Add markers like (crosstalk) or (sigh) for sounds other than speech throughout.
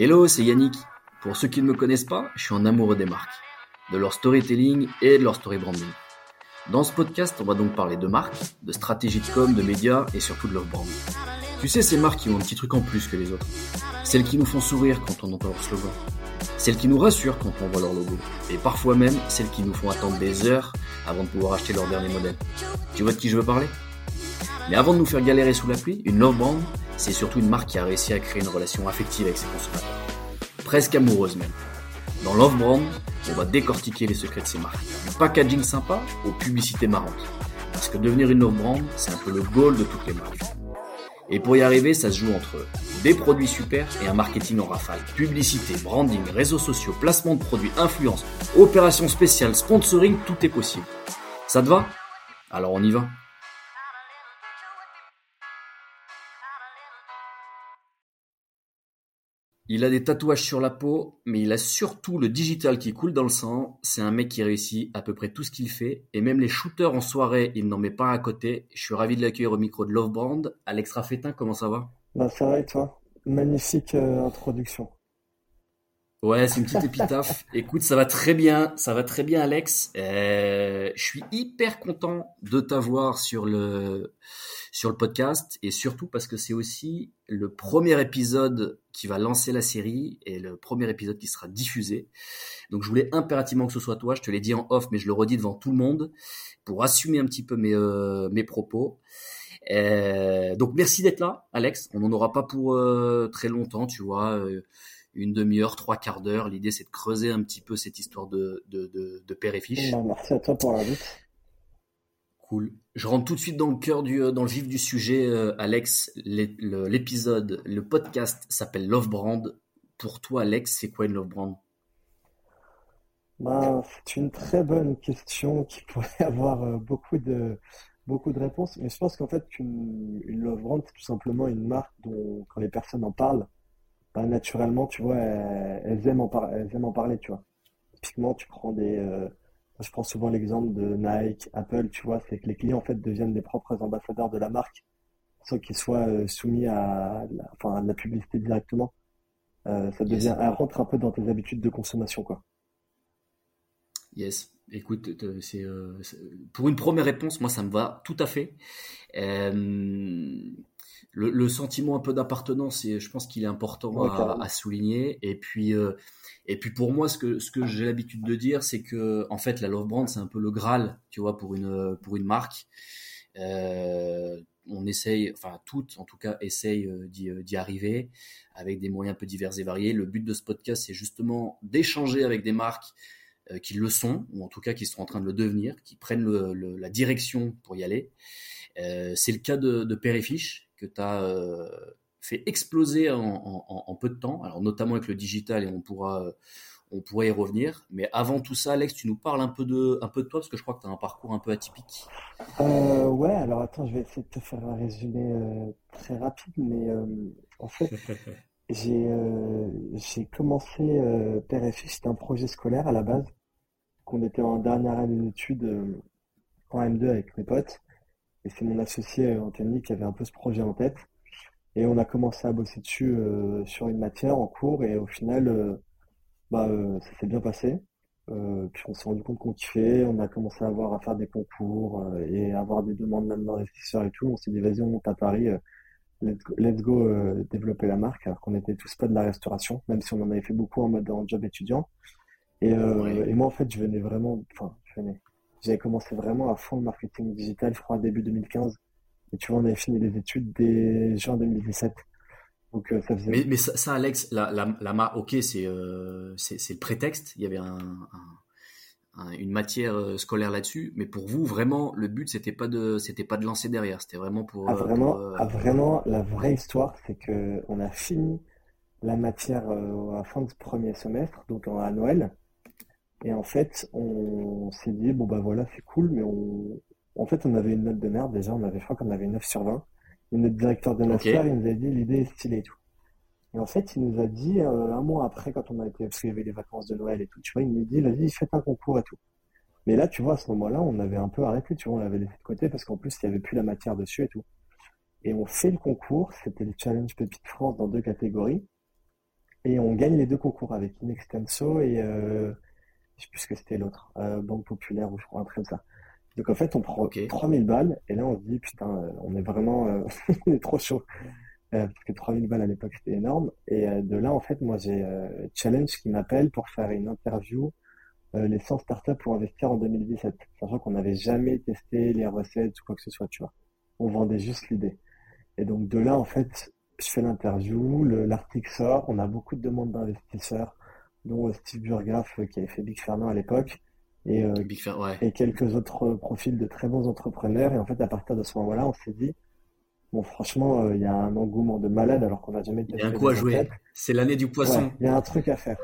Hello, c'est Yannick. Pour ceux qui ne me connaissent pas, je suis un amoureux des marques, de leur storytelling et de leur story branding. Dans ce podcast, on va donc parler de marques, de stratégie de com, de médias et surtout de leur brand. Tu sais, ces marques qui ont un petit truc en plus que les autres. Celles qui nous font sourire quand on entend leur slogan. Celles qui nous rassurent quand on voit leur logo. Et parfois même, celles qui nous font attendre des heures avant de pouvoir acheter leur dernier modèle. Tu vois de qui je veux parler? Mais avant de nous faire galérer sous la pluie, une love brand, c'est surtout une marque qui a réussi à créer une relation affective avec ses consommateurs. Presque amoureuse même. Dans Love Brand, on va décortiquer les secrets de ces marques. Du packaging sympa aux publicités marrantes. Parce que devenir une Love Brand, c'est un peu le goal de toutes les marques. Et pour y arriver, ça se joue entre des produits super et un marketing en rafale. Publicité, branding, réseaux sociaux, placement de produits, influence, opérations spéciales, sponsoring, tout est possible. Ça te va? Alors on y va. Il a des tatouages sur la peau, mais il a surtout le digital qui coule dans le sang. C'est un mec qui réussit à peu près tout ce qu'il fait. Et même les shooters en soirée, il n'en met pas à côté. Je suis ravi de l'accueillir au micro de Love Brand. Alex Raffetin, comment ça va? Bah ça va toi? Magnifique euh, introduction. Ouais, c'est une petite épitaphe. Écoute, ça va très bien, ça va très bien, Alex. Euh, je suis hyper content de t'avoir sur le sur le podcast et surtout parce que c'est aussi le premier épisode qui va lancer la série et le premier épisode qui sera diffusé. Donc, je voulais impérativement que ce soit toi. Je te l'ai dit en off, mais je le redis devant tout le monde pour assumer un petit peu mes euh, mes propos. Euh, donc, merci d'être là, Alex. On n'en aura pas pour euh, très longtemps, tu vois. Une demi-heure, trois quarts d'heure. L'idée, c'est de creuser un petit peu cette histoire de, de, de, de père et fiche. Merci à toi pour l'invite. Cool. Je rentre tout de suite dans le cœur du, euh, dans le vif du sujet, euh, Alex. L'épisode, le podcast s'appelle Love Brand. Pour toi, Alex, c'est quoi une Love Brand? Bah, C'est une très bonne question qui pourrait (laughs) avoir euh, beaucoup de, beaucoup de réponses. Mais je pense qu'en fait, une, une Love Brand, c'est tout simplement une marque dont, quand les personnes en parlent, bah, naturellement, tu vois, elles, elles aiment en par- elles aiment en parler, tu vois. Typiquement, tu prends des, euh, je prends souvent l'exemple de Nike, Apple, tu vois, c'est que les clients en fait deviennent des propres ambassadeurs de la marque, sans qu'ils soient euh, soumis à, la, enfin, à la publicité directement. Euh, ça devient, Yes. elle rentre un peu dans tes habitudes de consommation, quoi. Yes. Écoute, c'est euh, pour une première réponse, moi, ça me va tout à fait. Euh, le, le sentiment un peu d'appartenance, et je pense qu'il est important Ouais, à, souligner. Et puis, euh, et puis pour moi, ce que, ce que j'ai l'habitude de dire, c'est que en fait, la Love Brand, c'est un peu le Graal, tu vois, pour une, pour une marque. Euh, on essaye, enfin toutes en tout cas essayent euh, d'y arriver avec des moyens un peu divers et variés. Le but de ce podcast, c'est justement d'échanger avec des marques qui le sont, ou en tout cas qui sont en train de le devenir, qui prennent le- le- la direction pour y aller. Euh, c'est le cas de, de Père et Fiche, que tu as euh, fait exploser en, en- en- en peu de temps, alors notamment avec le digital, et on pourra, euh, on pourra y revenir. Mais avant tout ça, Alex, tu nous parles un peu de, un peu de toi, parce que je crois que tu as un parcours un peu atypique. Euh, ouais, alors attends, je vais essayer de te faire un résumé euh, très rapide, mais en fait, (laughs) j'ai commencé Père et Fils, c'était un projet scolaire à la base, qu'on était en dernière année d'études en M2 avec mes potes, et c'est mon associé euh, Anthony qui avait un peu ce projet en tête, et on a commencé à bosser dessus euh, sur une matière en cours, et au final, euh, bah, ça s'est bien passé. Puis on s'est rendu compte qu'on kiffait, on a commencé à avoir à faire des concours et à avoir des demandes même d'investisseurs et tout. On s'est dit, vas-y, on monte à Paris, let's go, let's go, développer la marque, alors qu'on était tous pas de la restauration, même si on en avait fait beaucoup en mode en job étudiant. Et, euh, Ouais. et moi, en fait, je venais vraiment, enfin, je venais, j'avais commencé vraiment à fond le marketing digital, je crois, début 2015. Et tu vois, on avait fini les études dès juin 2017. Donc, euh, ça faisait, Mais, mais ça, ça, Alex, la, la, la mar- ok, c'est euh, c'est le prétexte. Il y avait un, un- un- une matière euh, scolaire là-dessus, mais pour vous, vraiment, le but, c'était pas de, c'était pas de lancer derrière. C'était vraiment pour, Ah, pour, vraiment, ah, vraiment, la vraie histoire, c'est que on a fini la matière euh, à la fin du premier semestre, donc à Noël. Et en fait, on s'est dit, bon bah voilà, c'est cool, mais on... en fait, on avait une note de merde déjà, on avait, je crois qu'on avait 9 sur 20. Et notre directeur de master, il nous a dit, l'idée est stylée et tout. Et en fait, il nous a dit, euh, un mois après, quand on a été, parce qu'il y avait les vacances de Noël et tout, tu vois, il nous dit, vas-y, faites un concours et tout. Mais là, tu vois, à ce moment-là, on avait un peu arrêté, tu vois, on l'avait laissé de côté parce qu'en plus, il n'y avait plus la matière dessus et tout. Et on fait le concours, c'était le Challenge Pépite France dans deux catégories. Et on gagne les deux concours avec Inextenso et euh, je sais plus ce que c'était l'autre, euh, Banque Populaire ou je crois un truc comme ça. Donc en fait, on prend 3000 balles et là on se dit putain, euh, on est vraiment, euh, (laughs) on est trop chaud. parce que 3000 balles à l'époque c'était énorme. Et de là en fait, moi j'ai Challenge qui m'appelle pour faire une interview les 100 startups pour investir en 2017. Sachant qu'on n'avait jamais testé les recettes ou quoi que ce soit, tu vois. On vendait juste l'idée. Et donc de là en fait, je fais l'interview, l'article sort, on a beaucoup de demandes d'investisseurs, dont Steve Burgraff qui avait fait Big Fernand à l'époque. Et, euh, et quelques autres profils de très bons entrepreneurs. Et en fait, à partir de ce moment-là, on s'est dit, bon, franchement, euh, il y a un engouement de malade alors qu'on n'a jamais Il y a un coup à jouer. C'est l'année du poisson. Il y a un truc à faire.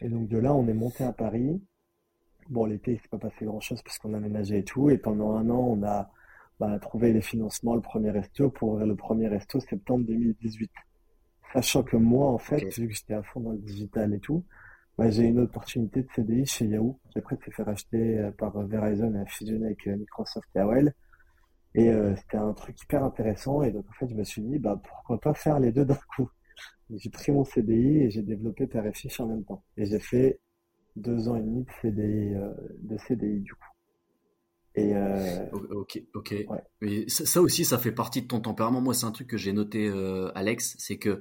Et donc, de là, on est monté à Paris. Bon, l'été, il s'est pas passé grand-chose parce qu'on a ménagé et tout. Et pendant un an, on a bah, trouvé les financements, le premier resto, pour ouvrir le premier resto septembre 2018. Sachant que moi, en fait, vu que j'étais à fond dans le digital et tout, j'ai une opportunité de CDI chez Yahoo, qui après s'est fait racheter euh, par Verizon et a fusionné avec euh, Microsoft et AOL. Et euh, c'était un truc hyper intéressant. Et donc, en fait, je me suis dit, bah, pourquoi pas faire les deux d'un coup J'ai pris mon CDI et j'ai développé PRFish en même temps. Et j'ai fait deux ans et demi de CDI, de CDI du coup. Et Ok, ok. ça, aussi, ça fait partie de ton tempérament. Moi, c'est un truc que j'ai noté, Alex, c'est que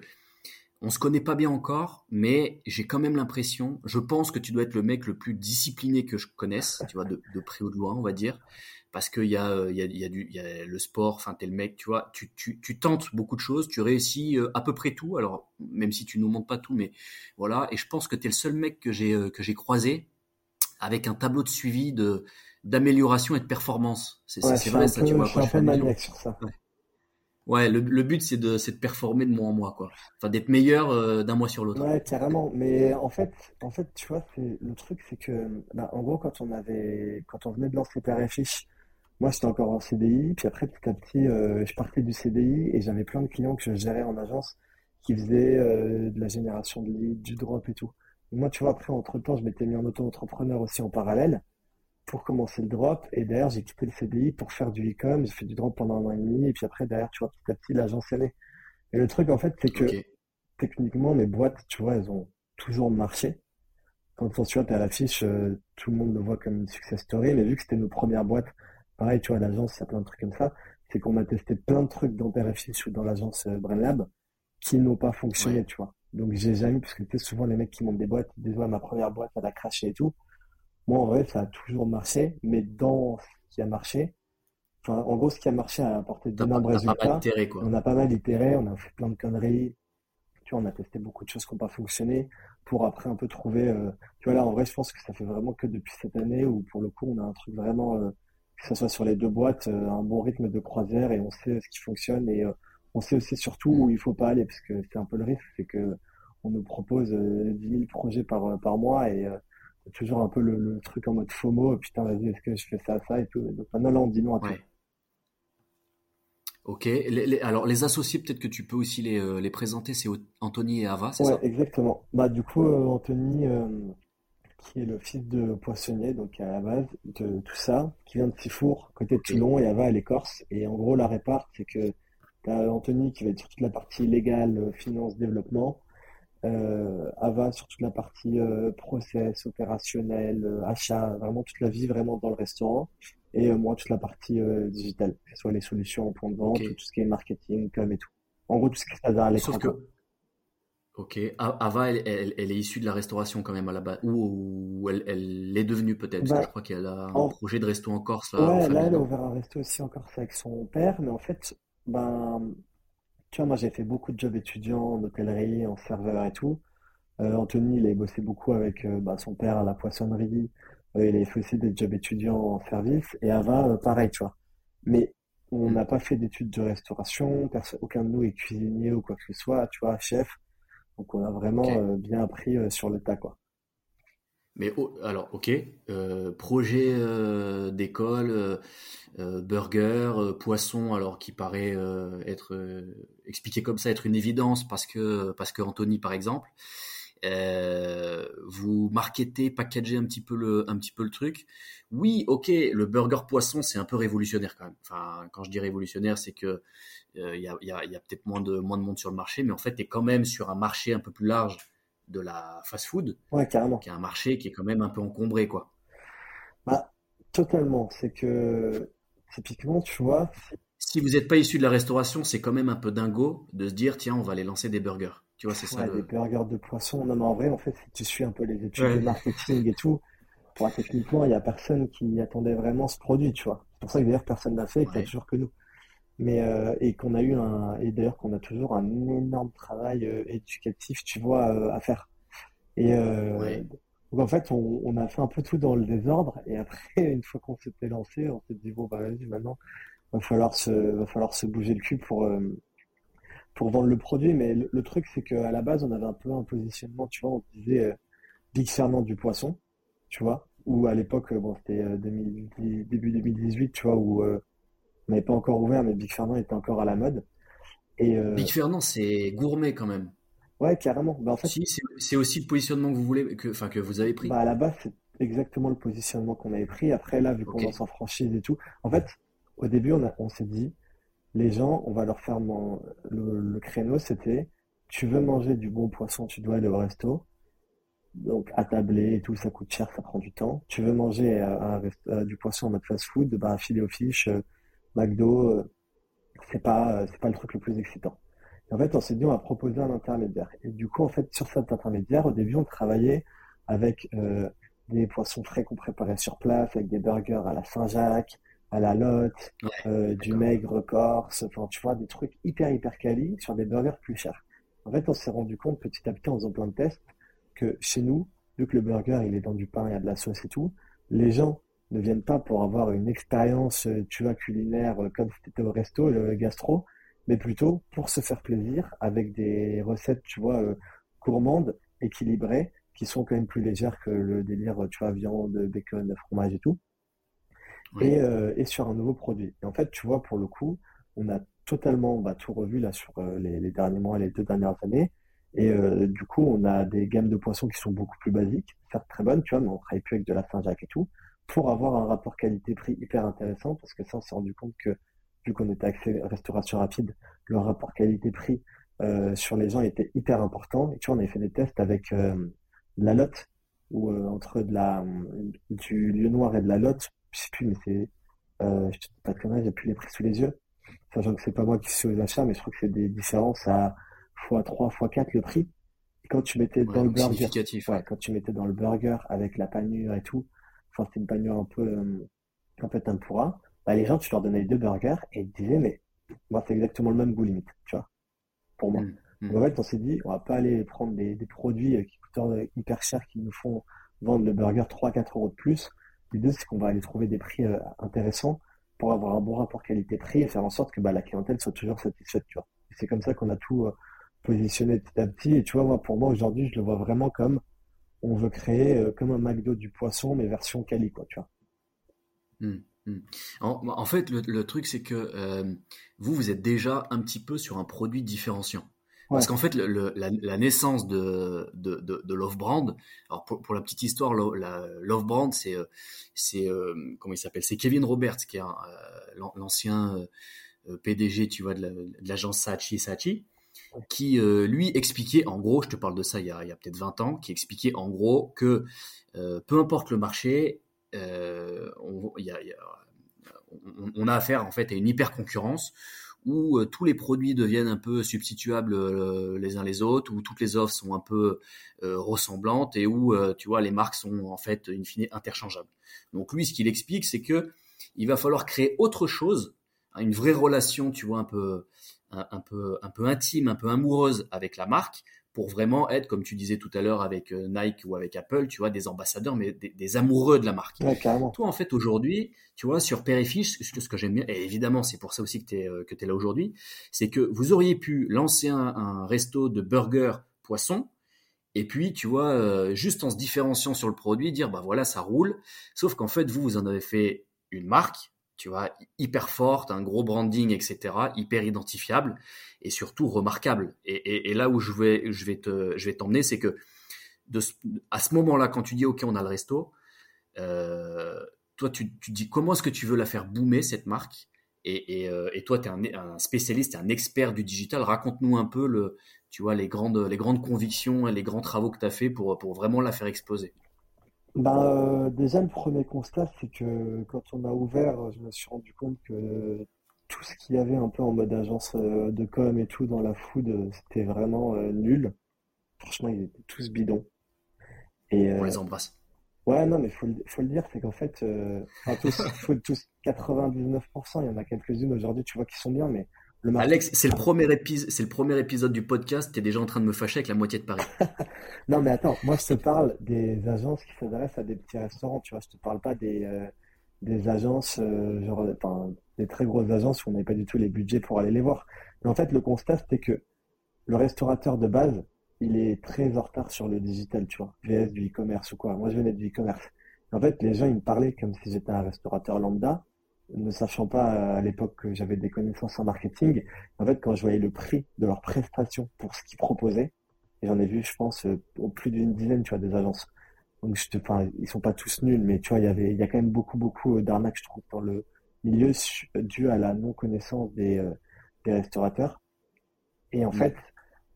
on se connaît pas bien encore, mais j'ai quand même l'impression, je pense que tu dois être le mec le plus discipliné que je connaisse, tu vois, de, près ou de loin, on va dire, parce qu'il y a, il y, a, y, a du, y a le sport, enfin, t'es le mec, tu vois, tu, tu, tu tentes beaucoup de choses, tu réussis euh, à peu près tout, alors, même si tu nous montres pas tout, mais voilà, et je pense que tu es le seul mec que j'ai, euh, que j'ai croisé avec un tableau de suivi de, d'amélioration et de performance. C'est vrai, ça, tu vois. Je suis un peu maniaque sur ça. Ouais, le, le but c'est de, de performer de mois en mois, quoi. Enfin, d'être meilleur euh, d'un mois sur l'autre. Ouais, carrément. Mais en fait, en fait, tu vois, le truc, c'est que, bah, en gros, quand on avait, quand on venait de lancer PRFish, moi, j'étais encore en CDI. Puis après, petit à petit, euh, je partais du CDI et j'avais plein de clients que je gérais en agence qui faisaient euh, de la génération de leads, du drop et tout. moi, tu vois, après, entre temps, je m'étais mis en auto-entrepreneur aussi en parallèle pour commencer le drop. Et derrière, j'ai quitté le CDI pour faire du e-com. J'ai fait du drop pendant un an et demi. Et puis après, derrière, tu vois, petit à petit, l'agence est née. Et le truc, en fait, c'est que techniquement, les boîtes, tu vois, elles ont toujours marché. Quand tu vois, à l'affiche, euh, tout le monde le voit comme une success story. Mais vu que c'était nos premières boîtes, pareil, tu vois, l'agence, il y a plein de trucs comme ça. C'est qu'on a testé plein de trucs dans PRFish ou dans l'agence euh, BrainLab qui n'ont pas fonctionné, tu vois. Donc, j'ai jamais, parce que tu souvent les mecs qui montent des boîtes, ils disent, ouais, ma première boîte, elle a craché et tout. Moi, en vrai, ça a toujours marché, mais dans ce qui a marché, enfin, en gros, ce qui a marché a apporté d'énormes résultats. On a pas mal itéré, on a fait plein de conneries. Tu vois, on a testé beaucoup de choses qui n'ont pas fonctionné pour après un peu trouver. Euh, tu vois, là, en vrai, je pense que ça fait vraiment que depuis cette année où, pour le coup, on a un truc vraiment, euh, que ce soit sur les deux boîtes, euh, un bon rythme de croisière et on sait ce qui fonctionne et on sait aussi surtout où il faut pas aller parce que c'est un peu le risque, c'est que on nous propose 10 000 projets par, par mois et toujours un peu le, truc en mode FOMO, putain, vas-y, est-ce que je fais ça, ça et tout. Donc maintenant, là, on dit non à tout. Ok. alors, les associés, peut-être que tu peux aussi les, euh, les présenter, c'est Anthony et Ava, c'est ouais, exactement. Bah, du coup, euh, Anthony, euh, qui est le fils de poissonnier, donc à la base de tout ça, qui vient de Sifour, côté de Toulon, et Ava, elle est corse. Et en gros, la réparte, c'est que tu as Anthony qui va être sur toute la partie légale, finance, développement. Euh, Ava sur toute la partie euh, process, opérationnel, euh, achat, vraiment toute la vie vraiment dans le restaurant. Et moi, toute la partie digitale, que ce soit les solutions en point de vente, tout ce qui est marketing, com et tout. En gros, tout ce qui est à l'écran. Que... Ok. Ava, elle, elle, est issue de la restauration quand même à la base. Ou, elle, elle est devenue peut-être. Bah, je crois qu'elle a un projet de resto en Corse. ouais, là, elle a ouvert un resto aussi en Corse avec son père. Mais en fait, ben, tu vois, moi j'ai fait beaucoup de jobs étudiants en hôtellerie, en serveur et tout. Euh, Anthony, il a bossé beaucoup avec euh, bah, son père à la poissonnerie. Euh, il a fait aussi des jobs étudiants en service. Et Ava, pareil, tu vois. Mais on n'a pas fait d'études de restauration. aucun de nous est cuisinier ou quoi que ce soit, tu vois, chef. Donc on a vraiment bien appris sur le tas, quoi. Mais alors, ok, projet d'école, burger, poisson, alors qui paraît être expliqué comme ça, être une évidence parce que parce que Anthony, par exemple, vous marketez, packagez un petit peu le un petit peu le truc. Oui, ok, le burger poisson, c'est un peu révolutionnaire quand même. Enfin, quand je dis révolutionnaire, c'est que il y a, y y a peut-être moins de moins de monde sur le marché, mais en fait, tu es quand même sur un marché un peu plus large de la fast-food, Ouais, carrément. qui est un marché qui est quand même un peu encombré, quoi. Bah, totalement. C'est que, typiquement, tu vois, Si vous n'êtes pas issu de la restauration, c'est quand même un peu dingo de se dire, tiens, on va aller lancer des burgers. Tu vois, c'est ça ouais, des le... burgers de poisson. Non, mais en vrai, en fait, si tu suis un peu les études de marketing et tout, pour techniquement, il y a personne qui attendait vraiment ce produit, tu vois. C'est pour ça que d'ailleurs, personne n'a fait et qu'il a toujours que nous. Mais, euh, et qu'on a eu un, et d'ailleurs qu'on a toujours un énorme travail euh, éducatif, tu vois, euh, à faire. Et euh, Ouais. donc en fait, on, on a fait un peu tout dans le désordre. Et après, (laughs) une fois qu'on s'était lancé, on s'est dit, bon, bah vas-y, maintenant, va falloir se, va falloir se bouger le cul pour, euh, pour vendre le produit. Mais le, le truc, c'est qu'à la base, on avait un peu un positionnement, tu vois, on disait euh, Big Fernand du poisson, tu vois, ou à l'époque, euh, bon, c'était euh, 2010 début 2018, tu vois, où euh, on n'avait pas encore ouvert, mais Big Fernand était encore à la mode. Et euh, Big Fernand, c'est gourmet quand même. ouais, carrément. Bah, en fait, Si, c'est aussi le positionnement que vous voulez, que, enfin, que vous avez pris. bah, à la base, c'est exactement le positionnement qu'on avait pris. Après, là, vu qu'on Ok. lance en franchise et tout, en fait, au début, on on s'est dit, les gens, on va leur faire le, le créneau, c'était, tu veux manger du bon poisson, tu dois aller au resto. Donc, attablé et tout, ça coûte cher, ça prend du temps. Tu veux manger euh, euh, du poisson en mode fast-food, bah, filet aux fiches, McDo, euh, c'est pas, euh, c'est pas le truc le plus excitant. Et en fait, on s'est dit, on va proposer un intermédiaire. Et du coup, en fait, sur cet intermédiaire, au début, on travaillait avec euh, des poissons frais qu'on préparait sur place, avec des burgers à la Saint-Jacques, à la Lotte, Ouais, euh, du maigre corse, enfin, tu vois, des trucs hyper, hyper quali sur des burgers plus chers. En fait, on s'est rendu compte petit à petit en faisant plein de tests que chez nous, vu que le burger, il est dans du pain, il y a de la sauce et tout, les gens ne viennent pas pour avoir une expérience, euh, tu vois, culinaire, euh, comme si t'étais au resto, le gastro, mais plutôt pour se faire plaisir avec des recettes, tu vois, euh, gourmandes, équilibrées, qui sont quand même plus légères que le délire, tu vois, viande, bacon, fromage et tout et, euh, et sur un nouveau produit. Et en fait, tu vois, pour le coup, on a totalement bah, tout revu là sur euh, les, les derniers mois, les deux dernières années. Et euh, du coup, on a des gammes de poissons qui sont beaucoup plus basiques, certes très bonnes, tu vois, mais on travaille plus avec de la Saint-Jacques et tout, pour avoir un rapport qualité-prix hyper intéressant, parce que ça, on s'est rendu compte que, vu qu'on était axé restauration rapide, le rapport qualité-prix euh, sur les gens était hyper important. Et tu vois, on avait fait des tests avec euh, de la lotte, ou euh, entre de la, du lieu noir et de la lotte, je sais plus, mais c'est, euh, je te dis pas de j'ai plus les prix sous les yeux. Sachant que c'est pas moi qui suis aux achats, mais je trouve que c'est des différences à x3, x4 le prix. Et quand tu mettais Ouais, dans le burger, Ouais. quand tu mettais dans le burger avec la panure et tout, enfin, c'était une panure un peu, euh, un peu tempura, bah, les gens, tu leur donnais les deux burgers et ils te disaient, mais moi, c'est exactement le même goût limite, tu vois, pour moi. Mm, mm. Donc, en fait, on s'est dit, on va pas aller prendre des, des produits euh, qui coûtent euh, hyper cher, qui nous font vendre le burger 3-4 euros de plus. L'idée, c'est qu'on va aller trouver des prix euh, intéressants pour avoir un bon rapport qualité-prix et faire en sorte que bah, la clientèle soit toujours satisfaite, tu vois. C'est comme ça qu'on a tout euh, positionné petit à petit. Et tu vois, moi, pour moi, aujourd'hui, je le vois vraiment comme on veut créer euh, comme un McDo du poisson, mais version quali, quoi, tu vois. Mm, mm. En, en fait, le, le truc, c'est que euh, vous, vous êtes déjà un petit peu sur un produit différenciant. Ouais, Parce qu'en fait, le- le- la, la naissance de, de, de, de Love Brand, alors pour, pour la petite histoire, Lo- la, Love Brand, c'est, euh, c'est euh, comment il s'appelle? C'est Kevin Roberts, qui est l'ancien PDG, tu vois, de l'agence Saatchi Saatchi, qui euh, lui expliquait, en gros, je te parle de ça il y a, peut-être 20 ans, qui expliquait en gros que euh, peu importe le marché, euh, on, a, affaire en fait à une hyper concurrence où tous les produits deviennent un peu substituables les uns les autres, où toutes les offres sont un peu ressemblantes et où tu vois les marques sont en fait in fine interchangeables. Donc lui, ce qu'il explique, c'est que il va falloir créer autre chose, hein, une vraie relation, tu vois, un peu, un, un peu, un peu intime, un peu amoureuse avec la marque, pour vraiment être, comme tu disais tout à l'heure avec euh, Nike ou avec Apple, tu vois, des ambassadeurs, mais des, des amoureux de la marque. ouais. Toi, en fait, aujourd'hui, tu vois, sur Fiche, ce que, ce que j'aime bien, et évidemment, c'est pour ça aussi que tu es, que es là aujourd'hui, c'est que vous auriez pu lancer un, un resto de burgers poisson, et puis, tu vois, euh, juste en se différenciant sur le produit, dire, bah voilà, ça roule. Sauf qu'en fait, vous, vous en avez fait une marque, tu vois, hyper forte, un gros branding, etc., hyper identifiable, et surtout remarquable. Et, là où je vais, je vais te, je vais t'emmener, c'est que à ce moment-là, quand tu dis, OK, on a le resto, euh, toi, tu, dis comment est-ce que tu veux la faire boomer, cette marque? Euh, et toi, tu es un, un spécialiste, un expert du digital. Raconte-nous un peu le, tu vois, les grandes, les grandes convictions et les grands travaux que tu as fait pour, pour vraiment la faire exploser ben, euh, déjà, le premier constat, c'est que quand on a ouvert, je me suis rendu compte que tout ce qu'il y avait un peu en mode agence euh, de com et tout dans la food, euh, c'était vraiment nul. Franchement, ils étaient tous bidons. Et, on les embrasse. Ouais, non, mais faut, faut le dire, c'est qu'en fait, enfin, tous, tous 99%, il y en a quelques-unes aujourd'hui, tu vois, qui sont bien, mais Alex, c'est le premier épisode, c'est le premier épisode du podcast. T'es déjà en train de me fâcher avec la moitié de Paris. (laughs) non, mais attends, moi je te parle des agences qui s'adressent à des petits restaurants. Tu vois, je te parle pas des euh, des agences euh, genre, enfin, des très grosses agences où on n'avait pas du tout les budgets pour aller les voir. Mais en fait, le constat c'était que le restaurateur de base, il est très en retard sur le digital, tu vois, VS du e-commerce ou quoi. Moi, je venais du e-commerce. En fait, les gens ils me parlaient comme si j'étais un restaurateur lambda ne sachant pas à l'époque que j'avais des connaissances en marketing, en fait, quand je voyais le prix de leurs prestations pour ce qu'ils proposaient, et j'en ai vu, je pense, euh, au plus d'une dizaine, tu vois, des agences. Donc, je te, enfin, ils sont pas tous nuls, mais tu vois, il y avait, il y a quand même beaucoup, beaucoup d'arnaques, je trouve, dans le milieu dû à la non-connaissance des, euh, des restaurateurs. Et en fait,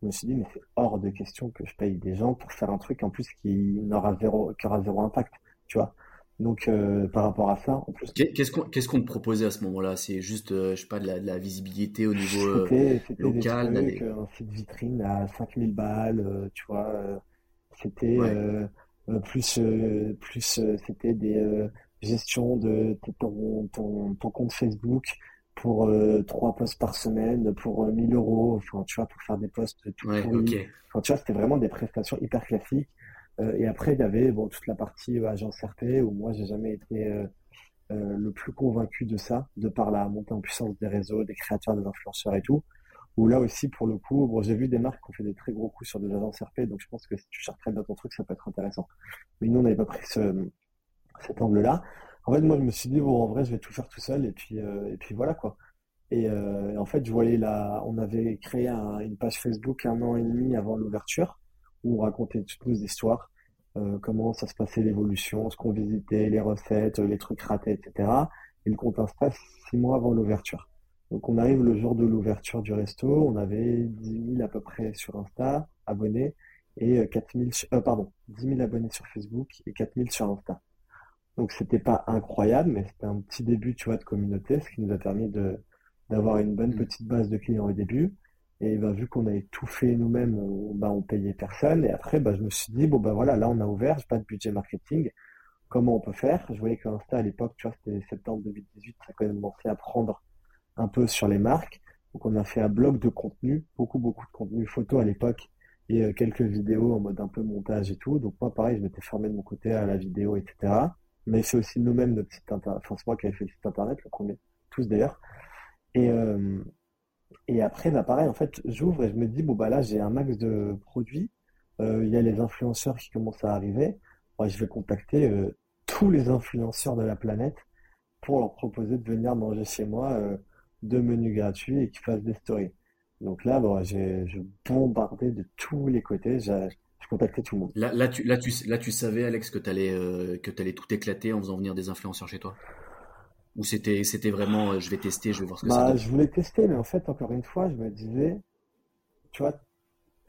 je me suis dit, mais c'est hors de question que je paye des gens pour faire un truc en plus qui n'aura zéro, qui aura zéro impact, tu vois. Donc, euh, par rapport à ça, en plus. Qu'est-ce qu'on qu'est-ce qu'on te proposait à ce moment-là? C'est juste, euh, je sais pas, de la, visibilité au niveau euh, local C'était un site vitrine à 5000 balles, tu vois. c'était plus, plus c'était des gestions de ton, ton, ton, compte Facebook pour trois posts par semaine, pour 1000 euros, enfin, tu vois, pour faire des posts tout ouais, Enfin, tu vois, c'était vraiment des prestations hyper classiques. euh, et après, il y avait bon, toute la partie euh, agence RP où moi, j'ai jamais été euh, le plus convaincu de ça, de par la montée en puissance des réseaux, des créateurs, des influenceurs et tout. Où là aussi, pour le coup, j'ai vu des marques qui ont fait des très gros coups sur des agences RP, donc je pense que si tu cherches très bien ton truc, ça peut être intéressant. Mais nous, on n'avait pas pris ce, cet angle-là. En fait, moi, je me suis dit, bon, en vrai, je vais tout faire tout seul, et puis, et puis voilà, quoi. Et en fait, je voyais là, on avait créé une page Facebook un an et demi avant l'ouverture, où on racontait toutes nos histoires. Euh, comment ça se passait l'évolution, ce qu'on visitait, les recettes, les trucs ratés, etc. Et le compte Insta six mois avant l'ouverture. Donc on arrive le jour de l'ouverture du resto, on avait 10 000 à peu près sur Insta, abonnés, et 4 000, euh, pardon, 10 000 abonnés sur Facebook et 4 000 sur Insta. Donc c'était pas incroyable, mais c'était un petit début, tu vois, de communauté, ce qui nous a permis de d'avoir une bonne mmh. petite base de clients au début. Et bah, vu qu'on avait tout fait nous-mêmes, on, bah, on payait personne. Et après, bah, je me suis dit, bon, ben voilà, là, on a ouvert, j'ai pas de budget marketing. Comment on peut faire? Je voyais qu'Insta, à l'époque, tu vois, c'était septembre 2018, ça a quand même commencé à prendre un peu sur les marques. Donc, on a fait un blog de contenu, beaucoup, beaucoup de contenu photo à l'époque et euh, quelques vidéos en mode un peu montage et tout. Donc, moi, pareil, je m'étais formé de mon côté à la vidéo, etc. Mais c'est aussi nous-mêmes notre site internet. Enfin, c'est moi qui avais fait le site internet, le premier, tous d'ailleurs. Et, euh, et après, bah, pareil, en fait, j'ouvre et je me dis, bon, bah là, j'ai un max de produits. Euh, il y a les influenceurs qui commencent à arriver. Moi, je vais contacter euh, tous les influenceurs de la planète pour leur proposer de venir manger chez moi euh, deux menus gratuits et qu'ils fassent des stories. Donc là, bon, je bombardais de tous les côtés. J'ai contacté tout le monde. Là, tu, là, là, tu savais, Alex, que tu allais, allais tout éclater en faisant venir des influenceurs chez toi? Ou c'était c'était vraiment euh, je vais tester, je vais voir ce que ça bah, Je voulais tester, mais en fait, encore une fois, je me disais, tu vois,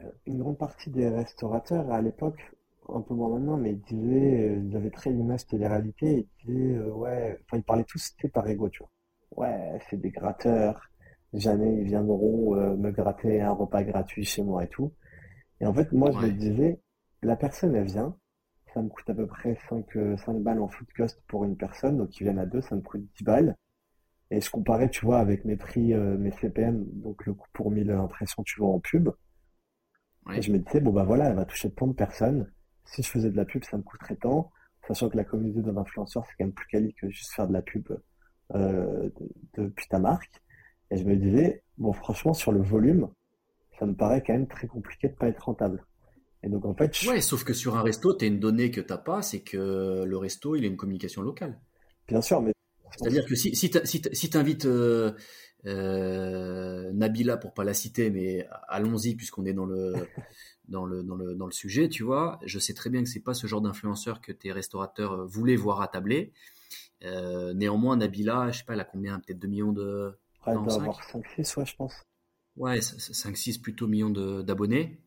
euh, une grande partie des restaurateurs à l'époque, un peu moins maintenant, mais ils disaient, euh, ils avaient très l'image télé-réalité, ils disaient, ouais, enfin, ils parlaient tous, c'était par ego, tu vois. Ouais, c'est des gratteurs, jamais ils viendront me gratter un repas gratuit chez moi et tout. Et en fait, moi, je me disais, la personne, elle vient, ça me coûte à peu près 5, 5 euh, balles en food cost pour une personne, donc ils viennent à deux, ça me coûte 10 balles. Et je comparais, tu vois, avec mes prix, euh, mes CPM, donc le coût pour 1000 impressions, tu vois, en pub. Et je me disais, bon, bah voilà, elle va toucher tant de personnes. Si je faisais de la pub, ça me coûterait tant. Sachant que la communauté d'un influenceur, c'est quand même plus quali que juste faire de la pub euh, depuis ta marque. Et je me disais, bon, franchement, sur le volume, ça me paraît quand même très compliqué de pas être rentable. Et donc en fait, ouais, sauf que sur un resto, tu as une donnée que t'as pas, c'est que le resto, il a une communication locale. Bien sûr, mais c'est-à-dire que si si si invites euh, euh, Nabila pour pas la citer, mais allons-y puisqu'on est dans le (laughs) dans le dans le dans le sujet, tu vois, je sais très bien que c'est pas ce genre d'influenceur que tes restaurateurs euh, voulaient voir à tabler. Euh, néanmoins, Nabila, je sais pas, elle a combien, peut-être 2 millions de. Ouais, elle doit avoir 5 6, ouais, je pense. Ouais, 5-6 plutôt millions d'abonnés.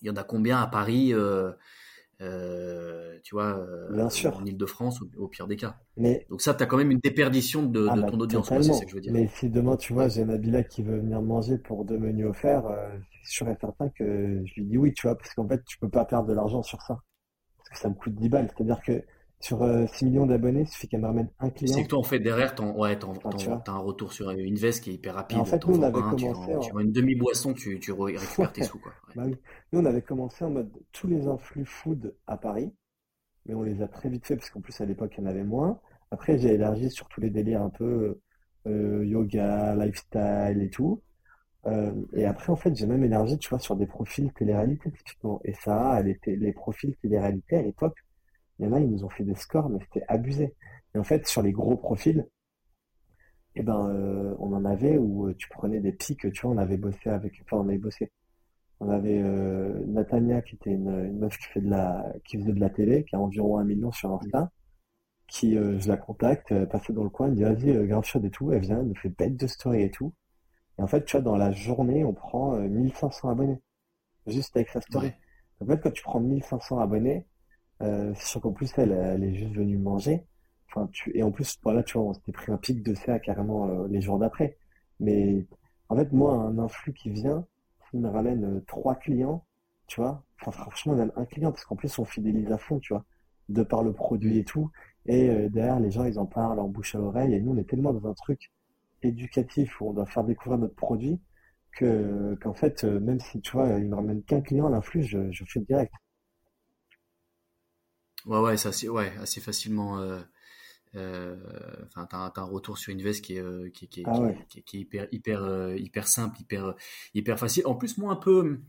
Il y en a combien à Paris euh, euh, tu vois, Bien sûr. en Ile-de-France, au, pire des cas. Mais, Donc ça, tu as quand même une déperdition de, ah de bah, ton audience, moi, c'est totalement. ça que je veux dire. Mais si demain, tu vois, j'ai Nabila qui veut venir manger pour deux menus offerts, euh, c'est sûr et certain que je lui dis oui, tu vois, parce qu'en fait, tu peux pas perdre de l'argent sur ça. Parce que ça me coûte 10 balles. C'est-à-dire que sur euh, 6 millions d'abonnés, il suffit qu'elle me ramène un C'est client. que toi, en fait, derrière, t'en, ouais, t'en, Enfin, vois. t'as un retour sur une veste qui est hyper Et en rapide. fait, nous, on avait un, commencé vends, tu en... vends une demi-boisson, tu, tu re- récupères tes sous, quoi. Ouais. Bah. Nous, on avait commencé en mode tous les influx food à Paris. mais on les a très vite fait parce qu'en plus à l'époque il y en avait moins. Après j'ai élargi sur tous les délires un peu euh, yoga, lifestyle et tout. Euh, et après en fait j'ai même élargi tu vois sur des profils télé-réalité typiquement. Et ça, était, les profils télé-réalité à l'époque, il y en a ils nous ont fait des scores mais c'était abusé. Et en fait sur les gros profils, eh ben euh, on en avait où euh, tu prenais des pics, tu vois, on avait bossé avec, enfin on avait bossé. On avait euh, Natania qui était une, une meuf qui fait de la, qui faisait de la télé, qui a environ un million sur Insta, qui euh, je la contacte, euh, passée dans le coin, elle me dit vas-y, grave chaude et tout, elle vient, elle nous fait bête de story et tout. Et en fait, tu vois, dans la journée, on prend euh, 1500 abonnés, juste avec sa story. Ouais. En fait, quand tu prends 1500 abonnés, euh, sachant qu'en plus elle, elle est juste venue manger, enfin tu, et en plus, voilà, tu vois, on s'était pris un pic de CA carrément euh, les jours d'après. Mais en fait, moi, un influx qui vient, s'il me ramène euh, trois clients, tu vois, enfin franchement, un client, parce qu'en plus on fidélise à fond, tu vois, de par le produit et tout. Et euh, derrière, les gens, ils en parlent en bouche à oreille. Et nous, on est tellement dans un truc éducatif où on doit faire découvrir notre produit que qu'en fait, euh, même si tu vois, il me ramène qu'un client l'influx, je, je fais direct. Ouais, ouais, ça, c'est, ouais, assez facilement. euh, euh, Enfin, t'as, un- t'as un retour sur une veste qui est, euh, qui, qui, Ah qui, ouais. est qui est- qui est hyper, hyper, hyper simple, hyper, hyper facile. En plus, moi, un peu,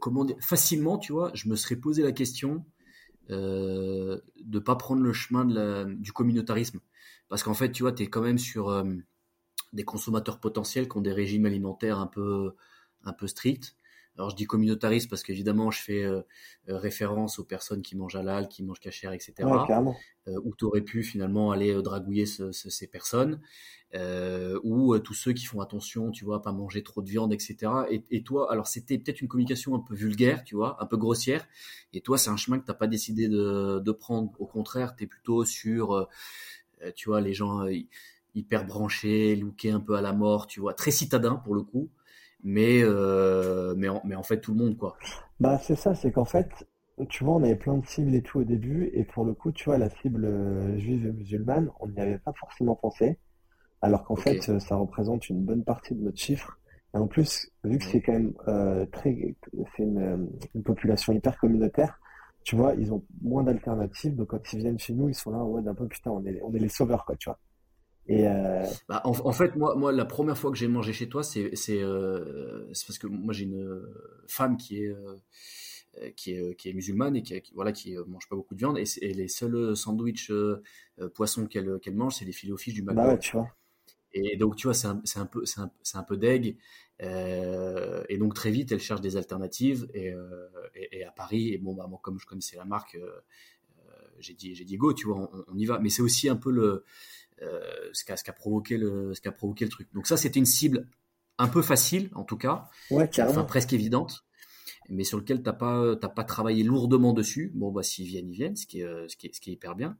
comment dire, facilement, tu vois, je me serais posé la question euh, de pas prendre le chemin de la, du communautarisme, parce qu'en fait, tu vois, t'es quand même sur des consommateurs potentiels qui ont des régimes alimentaires un peu, un peu stricts. Alors je dis communautariste parce qu'évidemment je fais euh, euh, référence aux personnes qui mangent halal, qui mangent cachère, etc. Ouais. Euh, où tu aurais pu finalement aller euh, dragouiller ce- ce- ces personnes, euh, ou euh, tous ceux qui font attention, tu vois, à pas manger trop de viande, etc. Et, et toi, alors c'était peut-être une communication un peu vulgaire, tu vois, un peu grossière, et toi c'est un chemin que t'as pas décidé de, de prendre. Au contraire, tu es plutôt sur, tu vois, les gens hy- hyper branchés, lookés un peu à la mort, tu vois, très citadin pour le coup, mais, euh, mais, en, mais en fait tout le monde, quoi. Bah, c'est ça, c'est qu'en fait, tu vois, on avait plein de cibles et tout au début, et pour le coup, tu vois, la cible euh, juive et musulmane, on n'y avait pas forcément pensé, alors qu'en fait, euh, ça représente une bonne partie de notre chiffre. Et en plus, vu que c'est Ouais. quand même euh, très, c'est une, une population hyper communautaire, tu vois, ils ont moins d'alternatives, donc quand ils viennent chez nous, ils sont là en mode un peu, putain, on est, on est les sauveurs, quoi, tu vois. Et euh, Bah, en, en fait, moi, moi, la première fois que j'ai mangé chez toi, c'est euh, parce que moi j'ai une femme qui est euh, qui est qui est musulmane et qui, qui- voilà qui mange pas beaucoup de viande et, les seuls sandwichs poissons qu'elle qu'elle mange, c'est les filets aux fiches du bah ouais, McDo. tu vois. Et donc tu vois, c'est un, peu c'est un, peu deg. Et donc très vite, elle cherche des alternatives et, et, et à Paris, et bon bah moi comme je connaissais la marque, j'ai dit j'ai dit go, tu vois, on, on y va. Mais c'est aussi un peu le ce qu'a ce qu'a provoqué le ce qu'a provoqué le truc. Donc ça c'était une cible un peu facile en tout cas, Ouais, enfin presque évidente, mais sur lequel t'as pas t'as pas travaillé lourdement dessus. Bon bah s'ils viennent ils viennent, ce qui est euh, ce qui est ce qui est hyper bien.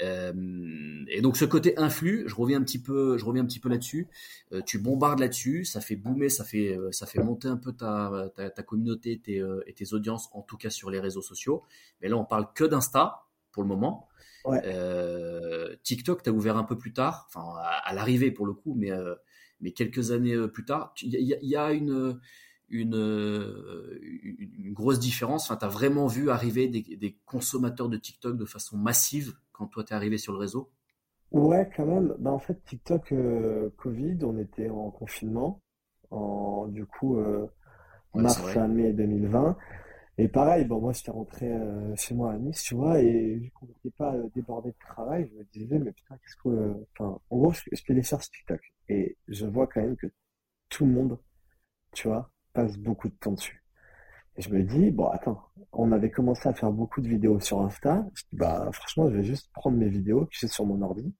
Euh, et donc ce côté influx, je reviens un petit peu je reviens un petit peu là-dessus. Euh, tu bombardes là-dessus, ça fait boomer, ça fait euh, ça fait monter un peu ta ta, ta communauté tes, euh, et tes audiences en tout cas sur les réseaux sociaux. Mais là on parle que d'Insta pour le moment. Ouais. Euh, TikTok, t'as ouvert un peu plus tard, enfin à, à l'arrivée pour le coup, mais euh, mais quelques années euh, plus tard, il y, a- il y a une une, grosse différence. Enfin, t'as vraiment vu arriver des, des consommateurs de TikTok de façon massive quand toi t'es arrivé sur le réseau? Ouais, quand même. Bah, en fait, TikTok, euh, Covid, on était en confinement, en, du coup, Ouais, mars à mai 2020. Et pareil, bon, moi, j'étais rentré euh, chez moi à Nice, tu vois, et vu qu'on n'était pas euh, débordé de travail, je me disais, mais putain, qu'est-ce que... Enfin, en gros, je, je télécharge TikTok, et je vois quand même que tout le monde, tu vois, passe beaucoup de temps dessus. Et je me dis, bon, attends, on avait commencé à faire beaucoup de vidéos sur Insta. Je dis, bah, franchement, je vais juste prendre mes vidéos que j'ai sur mon ordi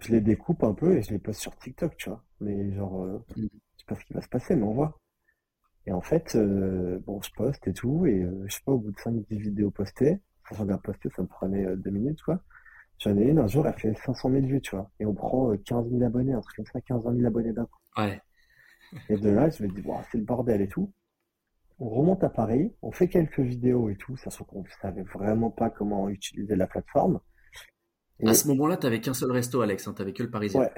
je les découpe un peu et je les poste sur TikTok, tu vois. Mais genre, euh, mm. je sais pas ce qui va se passer, mais on voit. Et en fait, euh, bon, je poste et tout, et euh, je sais pas, au bout de 5-10 vidéos postées, enfin, j'en ai posté, ça me prenait deux minutes, quoi. J'en ai une, un jour, elle fait 500 000 vues, tu vois. Et on prend 15 000 abonnés, un truc comme ça, 15 000 abonnés d'un coup. Ouais. Et de là, je me dis, bon, c'est le bordel et tout. On remonte à Paris, on fait quelques vidéos et tout, se qu'on savait vraiment pas comment utiliser la plateforme. À ce moment-là, tu n'avais qu'un seul resto, Alex, hein, tu n'avais que le Parisien. Ouais.